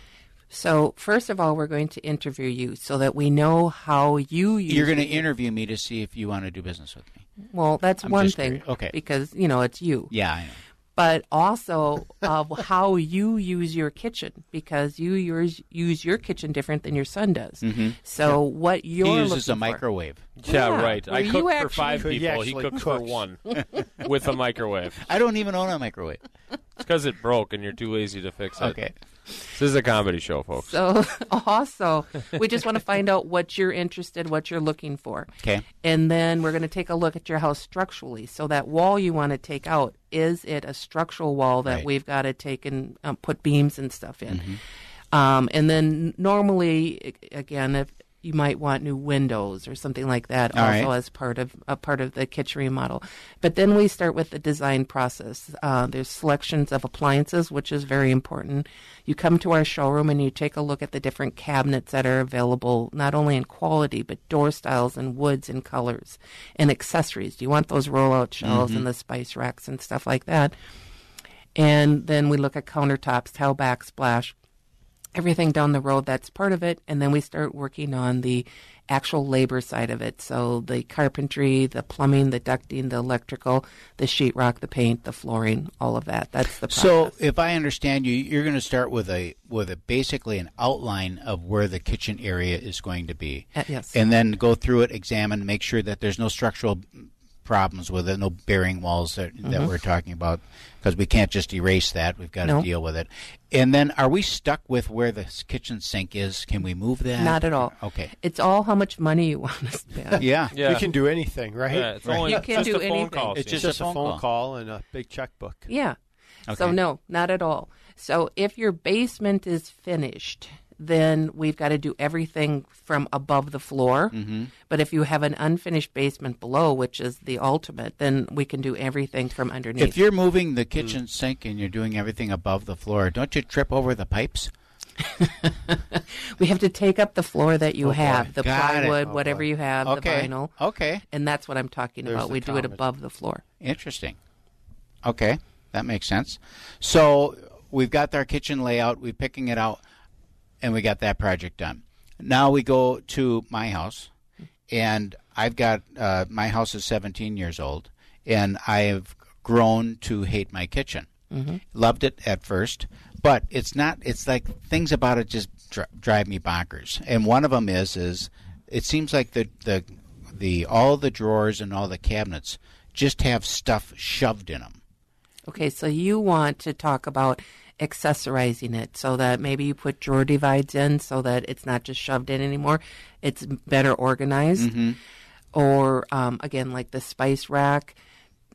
So, first of all, we're going to interview you so that we know how you use You're going to interview me to see if you want to do business with me. Well, that's I'm one thing. curious. Okay. Because, you know, it's you. Yeah, I know. But also of how you use your kitchen because you yours use your kitchen different than your son does. Mhm. So what you're he uses a looking for- microwave. Yeah, Yeah, right. I where cook for actually- five He people. He actually cooks for one with a microwave. I don't even own a microwave. It's because it broke and you're too lazy to fix it. Okay. This is a comedy show, folks. So also, we just want to find out what you're interested, what you're looking for. Okay. And then we're going to take a look at your house structurally. So that wall you want to take out, is it a structural wall that Right. we've got to take and um, put beams and stuff in? Mm-hmm. Um, and then normally, again, if you might want new windows or something like that, All also right. as part of a part of the kitchen remodel. But then we start with the design process. Uh, there's selections of appliances, which is very important. You come to our showroom and you take a look at the different cabinets that are available, not only in quality but door styles and woods and colors and accessories. Do you want those roll-out shelves Mhm. and the spice racks and stuff like that? And then we look at countertops, tile backsplash, everything down the road that's part of it and then we start working on the actual labor side of it so the carpentry the plumbing the ducting the electrical the sheetrock the paint the flooring all of that that's the process. So, if I understand you, you're going to start with a with a basically an outline of where the kitchen area is going to be. Uh, yes. And then go through it, examine, make sure that there's no structural problems with it, no bearing walls that that Mhm. we're talking about, because we can't just erase that. We've got No. to deal with it. And then, are we stuck with where the kitchen sink is? Can we move that? not at all Okay. it's all how much money you want to spend Yeah. You can do anything, right? Yeah, it's Right. only You can just do a anything. call. It's Steve. just, a phone, call. and a big checkbook. Yeah. Okay. So no, not at all. So if your basement is finished, then we've got to do everything from above the floor. Mhm. But if you have an unfinished basement below, which is the ultimate, then we can do everything from underneath. If you're moving the kitchen sink and you're doing everything above the floor, don't you trip over the pipes? we have to take up the floor that you Oh, have, the Got plywood, Oh, whatever boy. you have, Okay. the vinyl. Okay. And that's what I'm talking There's about. We do it above the floor. Interesting. Okay, that makes sense. So we've got our kitchen layout, we're picking it out, and we got that project done. Now we go to my house, and I've got uh, my house is 17 years old, and I have grown to hate my kitchen. Mhm. Loved it at first, but it's not. It's like things about it just dri- drive me bonkers. And one of them is is it seems like the the the all the drawers and all the cabinets just have stuff shoved in them. Okay, so you want to talk about accessorizing it so that maybe you put drawer divides in so that it's not just shoved in anymore. It's better organized. Mhm. Or, um, again, like the spice rack.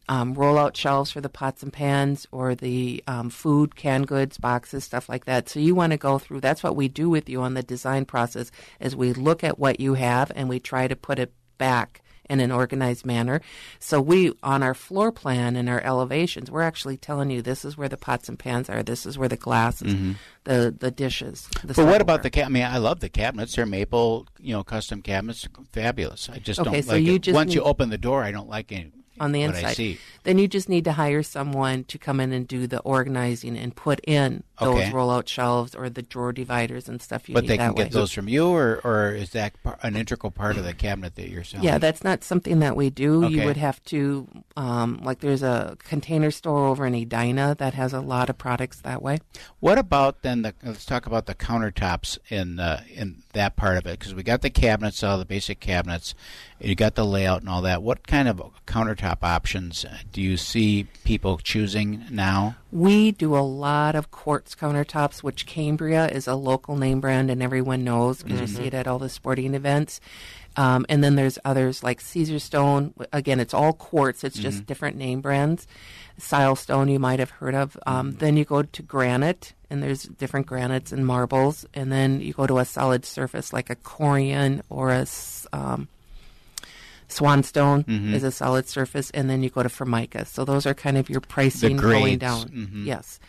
um, roll-out shelves for the pots and pans or the um, food, canned goods, boxes, stuff like that. So you want to go through. That's what we do with you on the design process. Is we look at what you have and we try to put it back in an organized manner. So we on our floor plan and our elevations, we're actually telling you this is where the pots and pans are. This is where the glasses, Mhm. the the dishes. The but what about the ca- I mean, I love the cabinets. They're maple, you know, custom cabinets, fabulous. I just Okay, don't so like you it. just Once you open the door, I don't like any on the inside. Then you just need to hire someone to come in and do the organizing and put in those Okay. roll-out shelves or the drawer dividers and stuff you But they that can get way. those from you, or or is that an integral part of the cabinet that you're selling? Yeah, that's not something that we do. You would have to, um, like, there's a container store over in Edina that has a lot of products that way. What about then? The, let's talk about the countertops in uh, in that part of it because we got the cabinets, all the basic cabinets. You got the layout and all that. What kind of countertop options do you see people choosing now? We do a lot of quartz countertops, which Cambria is a local name brand and everyone knows because you Mhm. see it at all the sporting events. Um, and then there's others like Caesarstone. Again, it's all quartz. It's just Mhm. different name brands. Silestone, you might have heard of. Um, Then you go to granite, and there's different granites and marbles. And then you go to a solid surface like a Corian or a um, Swanstone Mhm. is a solid surface, and then you go to Formica. So those are kind of your pricing going down. Mhm. Yes,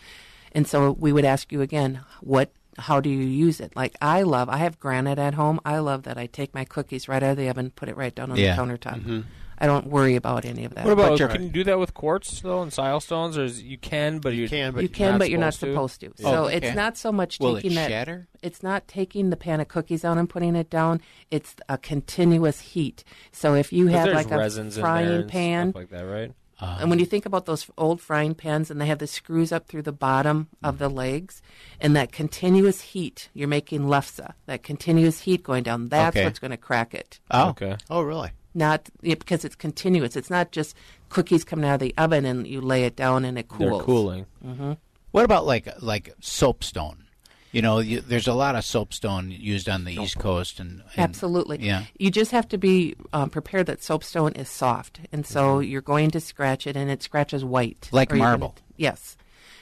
and so we would ask you again, what? How do you use it? Like I love, I have granite at home. I love that I take my cookies right out of the oven, put it right down on Yeah. the countertop. Mhm. I don't worry about any of that. What about? But you're- Can you do that with quartz though and Silestones, or is, you can, but you can, but you can, but you're not supposed to. So Oh, it's okay. not so much Will it taking that. shatter? It's not taking the pan of cookies out and putting it down. It's a continuous heat. So if you have like a resins in there frying pan, like that, right? And when you think about those old frying pans and they have the screws up through the bottom of the legs, and that continuous heat, you're making lefse, that continuous heat going down, that's Okay. what's going to crack it. Oh, okay. Oh, really? Not yeah, because it's continuous. It's not just cookies coming out of the oven and you lay it down and it cools. They're cools. cooling. hmm What about like like soapstone? You know, you, there's a lot of soapstone used on the East Coast, and, and Absolutely. yeah. You just have to be um, prepared that soapstone is soft, and so you're going to scratch it, and it scratches white, Mm-hmm. Like Or you're gonna- marble. yes.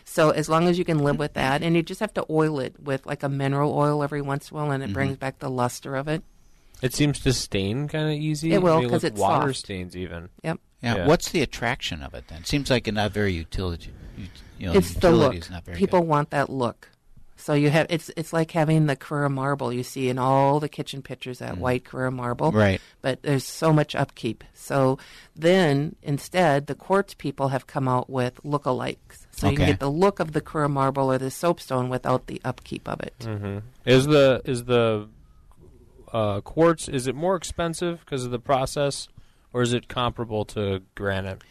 So as long as you can live with that, and you just have to oil it with like a mineral oil every once in a while, and it Mhm. brings back the luster of it. It seems to stain kind of easy. It will, because mean, 'cause it's water soft. stains even. Yep. yeah, What's the attraction of it then? Seems like a not very utility. You know, it's the look. is not very People want that look. So you have it's it's like having the Carrara marble you see in all the kitchen pictures that white Carrara marble. Mm. Right. But there's so much upkeep. So then instead the quartz people have come out with lookalikes. So you can get the look of the Carrara marble or the soapstone without the upkeep of it. hmm Is the is the uh, quartz is it more expensive because of the process, or is it comparable to granite?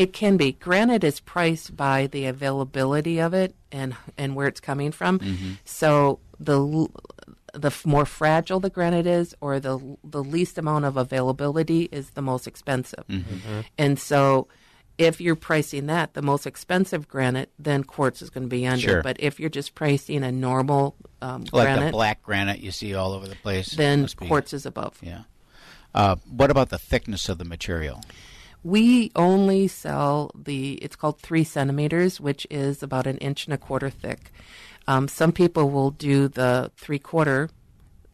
It can be. Granite is priced by the availability of it and and where it's coming from. Mm-hmm. So the the more fragile the granite is, or the the least amount of availability is the most expensive. Mhm. And so, if you're pricing that the most expensive granite, then quartz is going to be under. Sure. But if you're just pricing a normal um, like granite, the black granite you see all over the place. then Must be- quartz is above. Yeah. Uh, what about the thickness of the material? We only sell the, it's called three centimeters, which is about an inch and a quarter thick. Um, some people will do the three quarter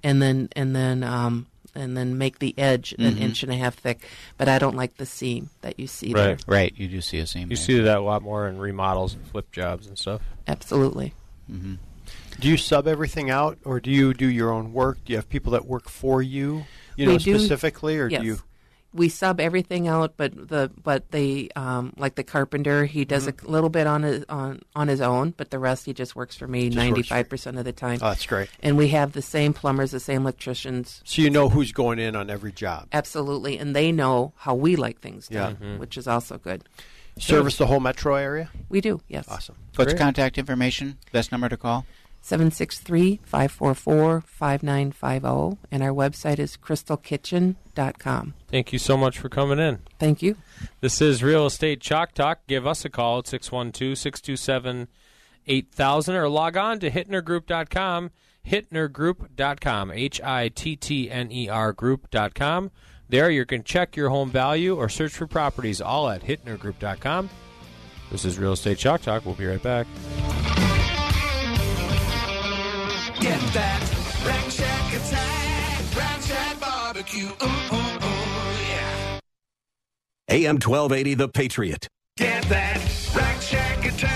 and then, and then, um, and then make the edge an Mhm. inch and a half thick, but I don't like the seam that you see there. Right, right. You do see a seam. You there. see that a lot more in remodels and flip jobs and stuff. Absolutely. Mm-hmm. Do you sub everything out, or do you do your own work? Do you have people that work for you, you We know, do- specifically, or yes. do you? We sub everything out, but the but they um, like the carpenter. He does Mm-hmm. a little bit on his on on his own, but the rest he just works for me Just works ninety for five percent of the time. Oh, that's great. And we have the same plumbers, the same electricians, So you know who's going in on every job. Absolutely, and they know how we like things done, Yeah. Mhm. which is also good. Service the whole metro area. We do, yes. Awesome. What's Great. contact information? Best number to call? 763-544-5950, oh, and our website is crystalkitchen.com. Thank you so much for coming in. Thank you. This is Real Estate Chalk Talk. Give us a call at 612 627 8000 or log on to hittnergroup.com, hittnergroup.com, H I T T N E R group.com. There, you can check your home value or search for properties all at hittnergroup.com. This is Real Estate Chalk Talk. We'll be right back. Get that Rack Shack attack, Rack Shack barbecue. Ooh, ooh, ooh, yeah. AM 1280, The Patriot. Get that Rack Shack attack,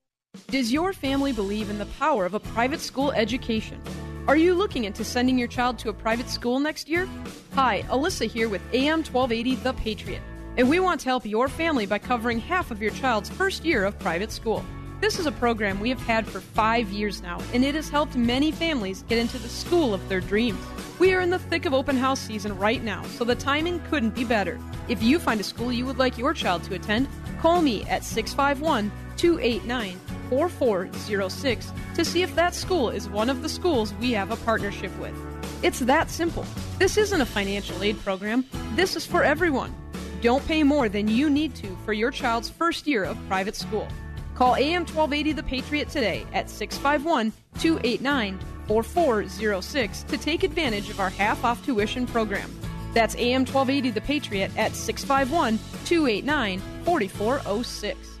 Does your family believe in the power of a private school education? Are you looking into sending your child to a private school next year? Hi, Alyssa here with AM 1280 The Patriot, and we want to help your family by covering half of your child's first year of private school. This is a program we have had for five years now, and it has helped many families get into the school of their dreams. We are in the thick of open house season right now, so the timing couldn't be better. If you find a school you would like your child to attend, call me at 651 289 4406 to see if that school is one of the schools we have a partnership with. It's that simple. This isn't a financial aid program, this is for everyone. Don't pay more than you need to for your child's first year of private school. Call AM 1280 The Patriot today at 651 289 4406 to take advantage of our half off tuition program. That's AM 1280 The Patriot at 651 289 4406.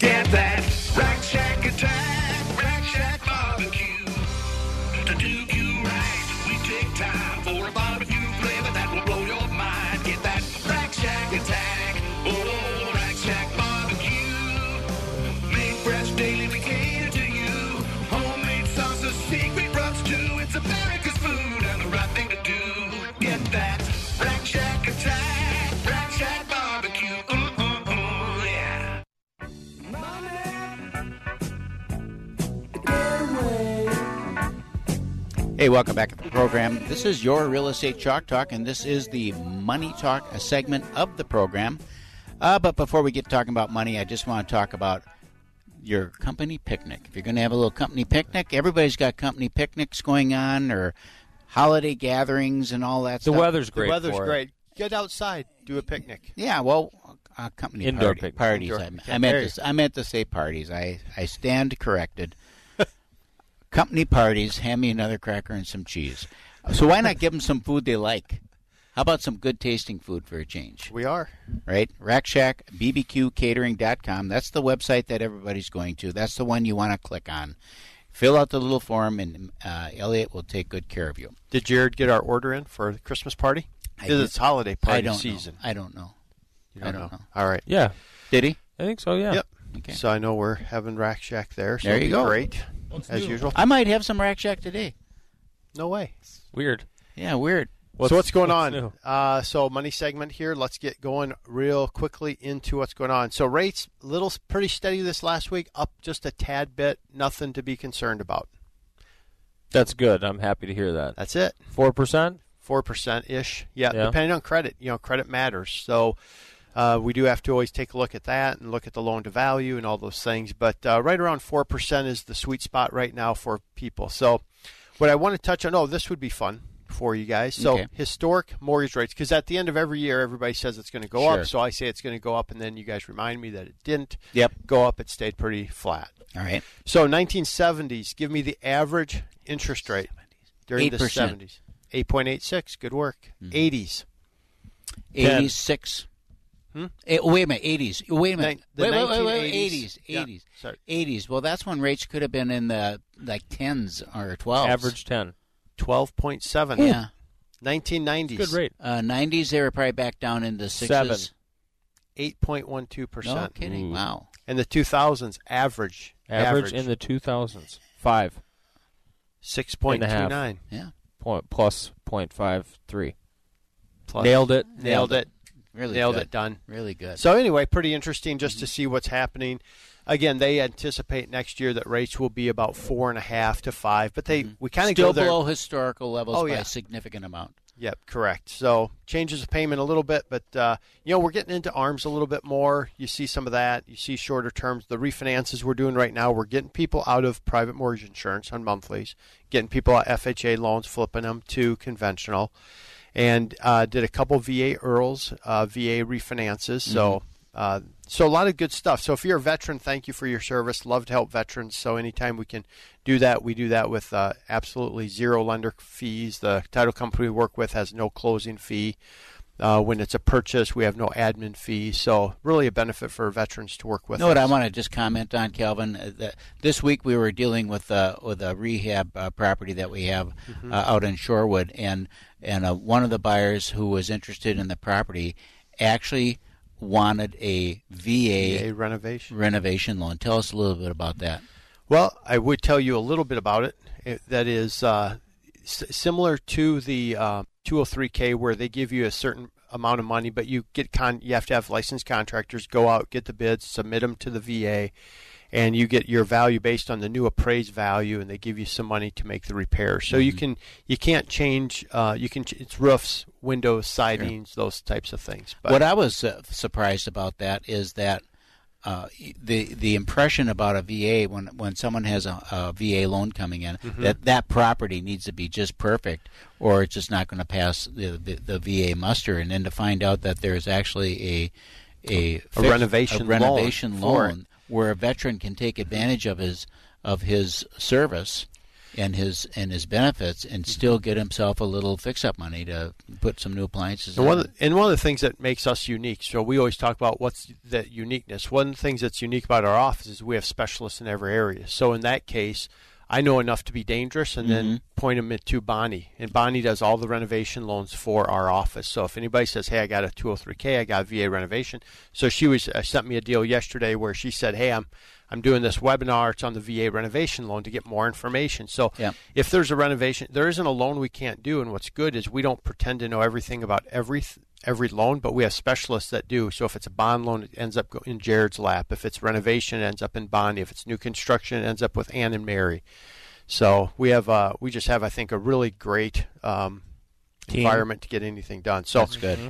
Get that Rack Shack attack, Rack Shack barbecue. To do you right, we take time for a barbecue Hey, welcome back to the program. This is your Real Estate Chalk Talk, and this is the Money Talk a segment of the program. Uh, but before we get talking about money, I just want to talk about your company picnic. If you're going to have a little company picnic, everybody's got company picnics going on or holiday gatherings and all that The stuff. weather's great. The weather's for it. great. Get outside, do a picnic. Yeah, well, uh, company Indoor party- picnic. parties. Indoor. I, Yeah, I there meant to, I meant to say parties. I, I stand corrected. Company parties. Hand me another cracker and some cheese. So why not give them some food they like? How about some good tasting food for a change? We are. Right? Rack Shack, BBQCatering.com. That's the website that everybody's going to. That's the one you want to click on. Fill out the little form, and uh, Elliot will take good care of you. Did Jared get our order in for the Christmas party? I Because did- it's holiday I party don't season. Know. I don't know. You I don't don't know. know. All right. Yeah. Did he? I think so, yeah. Yep. Okay. So I know we're having Rack Shack there. So There you go. Great. As usual. I might have some Rack Shack today. No way. Weird. Yeah, weird. so what's going what's on? Uh, so money segment here. Let's get going real quickly into what's going on. So rates little pretty steady this last week, up just a tad bit. Nothing to be concerned about. That's good. I'm happy to hear that. That's it. Four percent. Four percent ish. Yeah, Yeah. depending on credit. You know, credit matters. So uh, we do have to always take a look at that and look at the loan to value and all those things. But uh, right around four percent is the sweet spot right now for people. So what I want to touch on. Oh, this would be fun. for you guys. So Okay. historic mortgage rates, because at the end of every year, everybody says it's going to go Sure. up. So I say it's going to go up, and then you guys remind me that it didn't. Yep. Go up. It stayed pretty flat. All right. So 1970s, give me the average interest rate during the 8%. 70s. 8.86. Good work. 80s. 86. Hmm? Eh, wait a minute, 80s. Wait a minute. Nin- the wait, wait, wait, wait, 80s. 80s. 80s. Well, that's when rates could have been in the like 10s or 12s. Average 10. 12.7. Yeah. 1990s. Good rate. Uh, 90s, they were probably back down in the sixes. Seven. 8.12%. No kidding. Wow. And the 2000s, average. Average, in the 2000s. Five. and 6.29. Yeah. Point, plus 0.53. Plus. Nailed it. Nailed it. Really Nailed good. it. Done. Really good. So anyway, pretty interesting just to see what's happening. Again, they anticipate next year that rates will be about four and a half to five, but they we kind of Still go there. below historical levels Oh, by yeah. a significant amount. Yep, correct. So changes of payment a little bit, but uh, you know we're getting into arms a little bit more. You see some of that. You see shorter terms. The refinances we're doing right now, we're getting people out of private mortgage insurance on monthlies, getting people out FHA loans, flipping them to conventional, and uh, did a couple VA IRRRLs, uh, VA refinances. So. Uh, so a lot of good stuff. So if you're a veteran, thank you for your service. Love to help veterans. So anytime we can do that, we do that with uh, absolutely zero lender fees. The title company we work with has no closing fee. Uh, when it's a purchase, we have no admin fee. So really a benefit for veterans to work with. You know what I want to just comment on, Calvin? Uh, that this week we were dealing with uh, with a rehab uh, property that we have Mhm. uh, out in Shorewood, and and uh, one of the buyers who was interested in the property actually wanted a VA, VA renovation renovation loan. Tell us a little bit about that. Well, I would tell you a little bit about it. it that is uh, s- similar to the uh, 203k, where they give you a certain amount of money, but you get con- you have to have licensed contractors go out, get the bids, submit them to the VA, and you get your value based on the new appraised value, and they give you some money to make the repairs. So you can you can't change. Uh, you can ch- it's roofs, windows, sidings, those types of things. But what I was uh, surprised about that is that uh, the the impression about a VA when when someone has a, a VA loan coming in Mhm. that that property needs to be just perfect or it's just not going to pass the, the the VA muster and then to find out that there's actually a a, fix- renovation a renovation loan loan where a veteran can take advantage of his of his service and his and his benefits and still get himself a little fix up money to put some new appliances And in. one, of the, and one of the things that makes us unique, so we always talk about what's that uniqueness. One of the things that's unique about our office is we have specialists in every area. So in that case, I know enough to be dangerous and then Mhm. point them to Bonnie. And Bonnie does all the renovation loans for our office. So if anybody says, hey, I got a 203K, I got a VA renovation. So she was uh, sent me a deal yesterday where she said, hey, I'm I'm doing this webinar. It's on the VA renovation loan to get more information. So Yeah. if there's a renovation, there isn't a loan we can't do. And what's good is we don't pretend to know everything about every every loan, but we have specialists that do. So if it's a bond loan, it ends up in Jared's lap. If it's renovation, it ends up in Bonnie. If it's new construction, it ends up with Ann and Mary. So we have uh, we just have I think a really great um, environment to get anything done. So.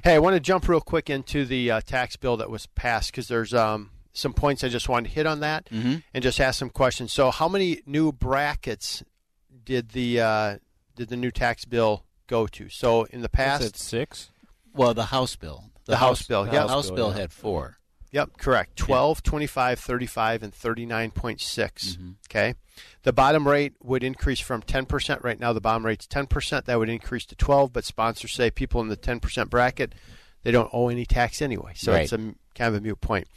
Hey, I want to jump real quick into the uh, tax bill that was passed because there's um, some points I just wanted to hit on that Mhm. and just ask some questions. So, how many new brackets did the uh, did the new tax bill go to? So, in the past, It's six. Well, the House bill. The House bill, The yeah. House Bill, bill yeah. had four. Yep, correct. 12, 25, 35, and 39.6. Mm-hmm. Okay. The bottom rate would increase from 10%. Right now, the bottom rate's 10%. That would increase to 12 but sponsors say people in the 10% bracket, they don't owe any tax anyway. So Right. it's a m- kind of a mute point.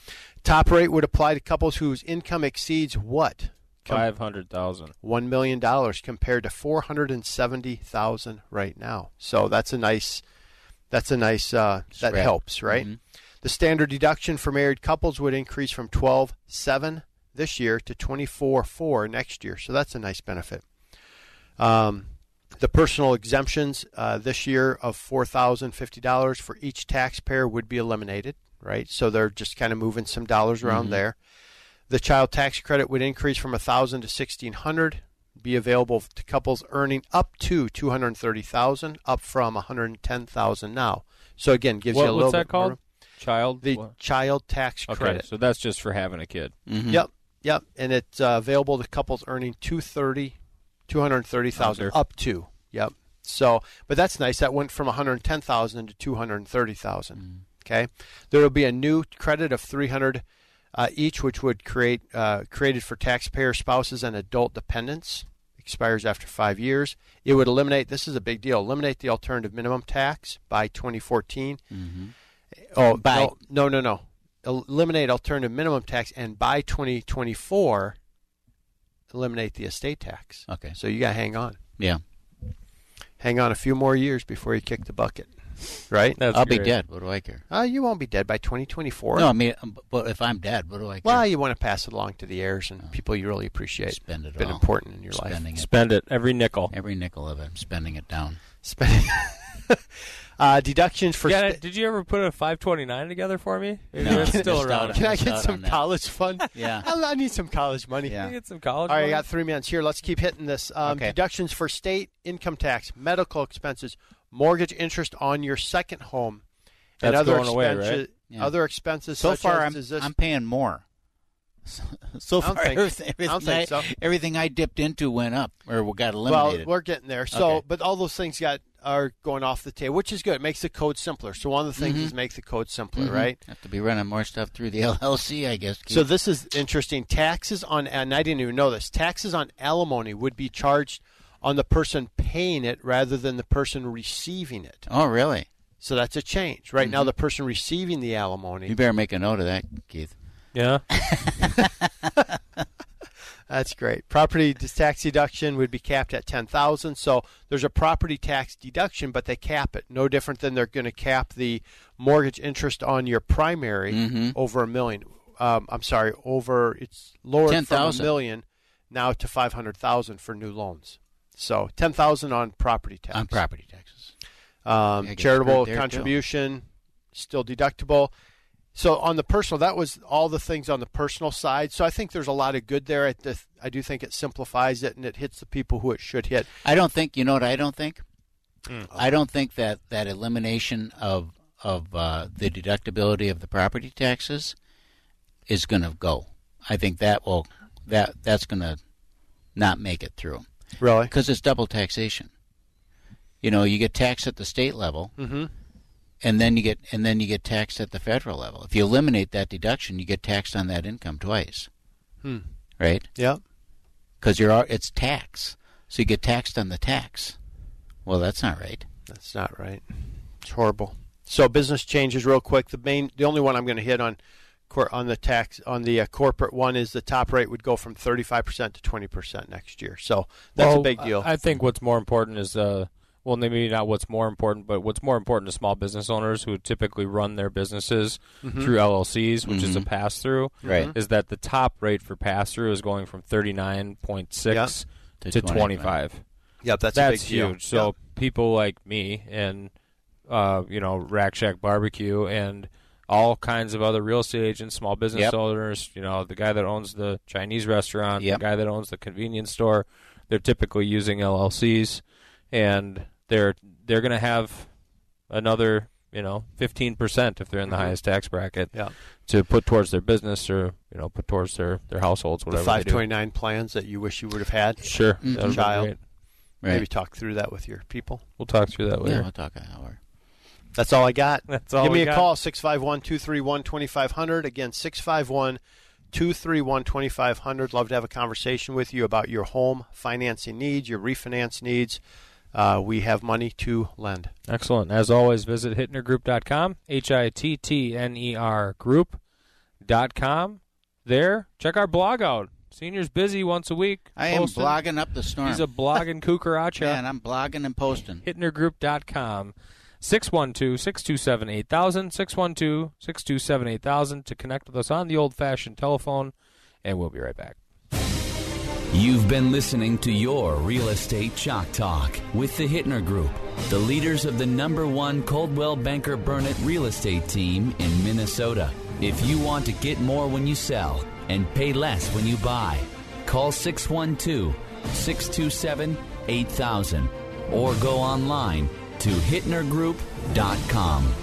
Top rate would apply to couples whose income exceeds what? Com- Five hundred thousand. $1 million compared to 470000 right now. So that's a nice, that's a nice, uh, that helps, right? Mhm. The standard deduction for married couples would increase from 12.7 this year to twenty four next year. So that's a nice benefit. Um, the personal exemptions uh, this year of $4,050 for each taxpayer would be eliminated, right? So they're just kind of moving some dollars around Mhm. there. The child tax credit would increase from 1000 to 1600 be available to couples earning up to 230,000 up from 110,000 now. So again, gives What- you a little what's that bit more called? room. Child. The what? child tax Okay, credit. so that's just for having a kid. Mhm. Yep, yep, and it's uh, available to couples earning 230, 230,000 up to. Yep. So, but that's nice. That went from 110,000 to 230,000. Okay, there will be a new credit of 300 uh, each, which would create uh, created for taxpayer spouses and adult dependents. Expires after five years. It would eliminate. This is a big deal. Eliminate the alternative minimum tax by 2014. Mm-hmm. Oh, By- no, no, no. Eliminate alternative minimum tax, and by 2024, eliminate the estate tax. Okay. So you got to hang on. Yeah. Hang on a few more years before you kick the bucket. Right? I'll be dead. What do I care? Uh, you won't be dead by 2024. No, I mean, um, but if I'm dead, what do I care? Well, you want to pass it along to the heirs and people you really appreciate. Spend it Been all. important in your Spending life. it. Spend it every nickel. Every nickel of it. I'm spending it down. Spending. uh, deductions for. Yeah, sta- did you ever put a 529 together for me? No, it's it's still out around. Can I get some college fund? Yeah. I, I need some college money. Yeah. Can I get some college All right, I got three minutes here. Let's keep hitting this. Um, Okay. Deductions for state income tax, medical expenses, mortgage interest on your second home, and other going away, expenses. right? Yeah. Other expenses. So far, I'm, this, I'm paying more. So I don't far, think- everything, I everything think so. everything I dipped into went up or got eliminated. well, we're getting there. So, Okay. but all those things got are going off the table, which is good. It makes the code simpler. So one of the things Mhm. is make the code simpler, Mhm. right? Have to be running more stuff through the LLC, I guess. So this is interesting. Taxes on, and I didn't even know this. Taxes on alimony would be charged on the person paying it rather than the person receiving it. oh, really? So that's a change. Right now, Mhm. the person receiving the alimony. You better make a note of that, Keith. Yeah. That's great. Property tax deduction would be capped at ten thousand. So there's a property tax deduction, but they cap it. No different than they're going to cap the mortgage interest on your primary Mhm. over a million. Um, I'm sorry, over it's lowered from a million now to five hundred thousand for new loans. So ten thousand on property tax. On property taxes. Um, Yeah, I get charitable there, too. contribution still deductible. So on the personal, that was all the things on the personal side. So I think there's a lot of good there. I, th- I do think it simplifies it and it hits the people who it should hit. I don't think. You know what I don't think. Hmm. I don't think that that elimination of of uh, the deductibility of the property taxes is going to go. I think that will that that's going to not make it through Really? because it's double taxation. You know, you get taxed at the state level, Mm-hmm. and then you get and then you get taxed at the federal level. If you eliminate that deduction, you get taxed on that income twice, Hmm. right? Yep. Because you're it's tax, so you get taxed on the tax. Well, that's not right. That's not right. It's horrible. So business changes real quick. The main, the only one I'm going to hit on, on the tax on the uh, corporate one is the top rate would go from 35 percent to 20 percent next year. So that's Well, a big deal. I I think what's more important is, uh, well, maybe not what's more important, but what's more important to small business owners who typically run their businesses Mhm. through LLCs, which is a Mhm. pass through, Right. is that the top rate for pass through is going from 39.6 To to 25. 25. Yep, that's a That's big deal. huge. So Yep. people like me and uh, you know Rack Shack Barbecue and all kinds of other real estate agents, small business Yep. owners, you know, the guy that owns the Chinese restaurant, Yep. the guy that owns the convenience store, they're typically using LLCs and they're they're going to have another, you know, 15% if they're in the Mhm. highest tax bracket Yeah. to put towards their business or, you know, put towards their their households the whatever they do. 529 plans that you wish you would have had. Sure. as a child. Right. Maybe talk through that with your people. We'll talk through that later. Yeah, we'll talk an hour. That's all I got. That's all Give we me a got. call, 651 231 2500. Again, 651 231 2500. Love to have a conversation with you about your home financing needs, your refinance needs. Uh, we have money to lend. Excellent. As always, visit hittnergroup.com, H I T T N E R group.com. There, check our blog out. Senior's busy once a week. I am blogging up the storm. He's a blogging cucaracha. Man, I'm blogging and posting. Hittnergroup.com. 612-627-8000, 612-627-8000 to connect with us on the old-fashioned telephone, and we'll be right back. You've been listening to your Real Estate Chalk Talk with the Hittner Group, the leaders of the number one Coldwell Banker Burnett real estate team in Minnesota. If you want to get more when you sell and pay less when you buy, call 612 627 8000 or go online to hittnergroup.com.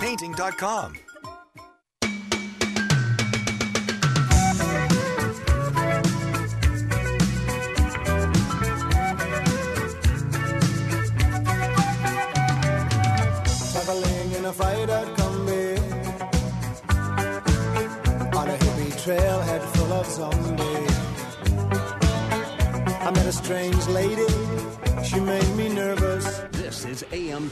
Painting.com. Traveling in a fight at Kombi On a hippie trailhead full of zombies I met a strange lady She made me nervous This is AM.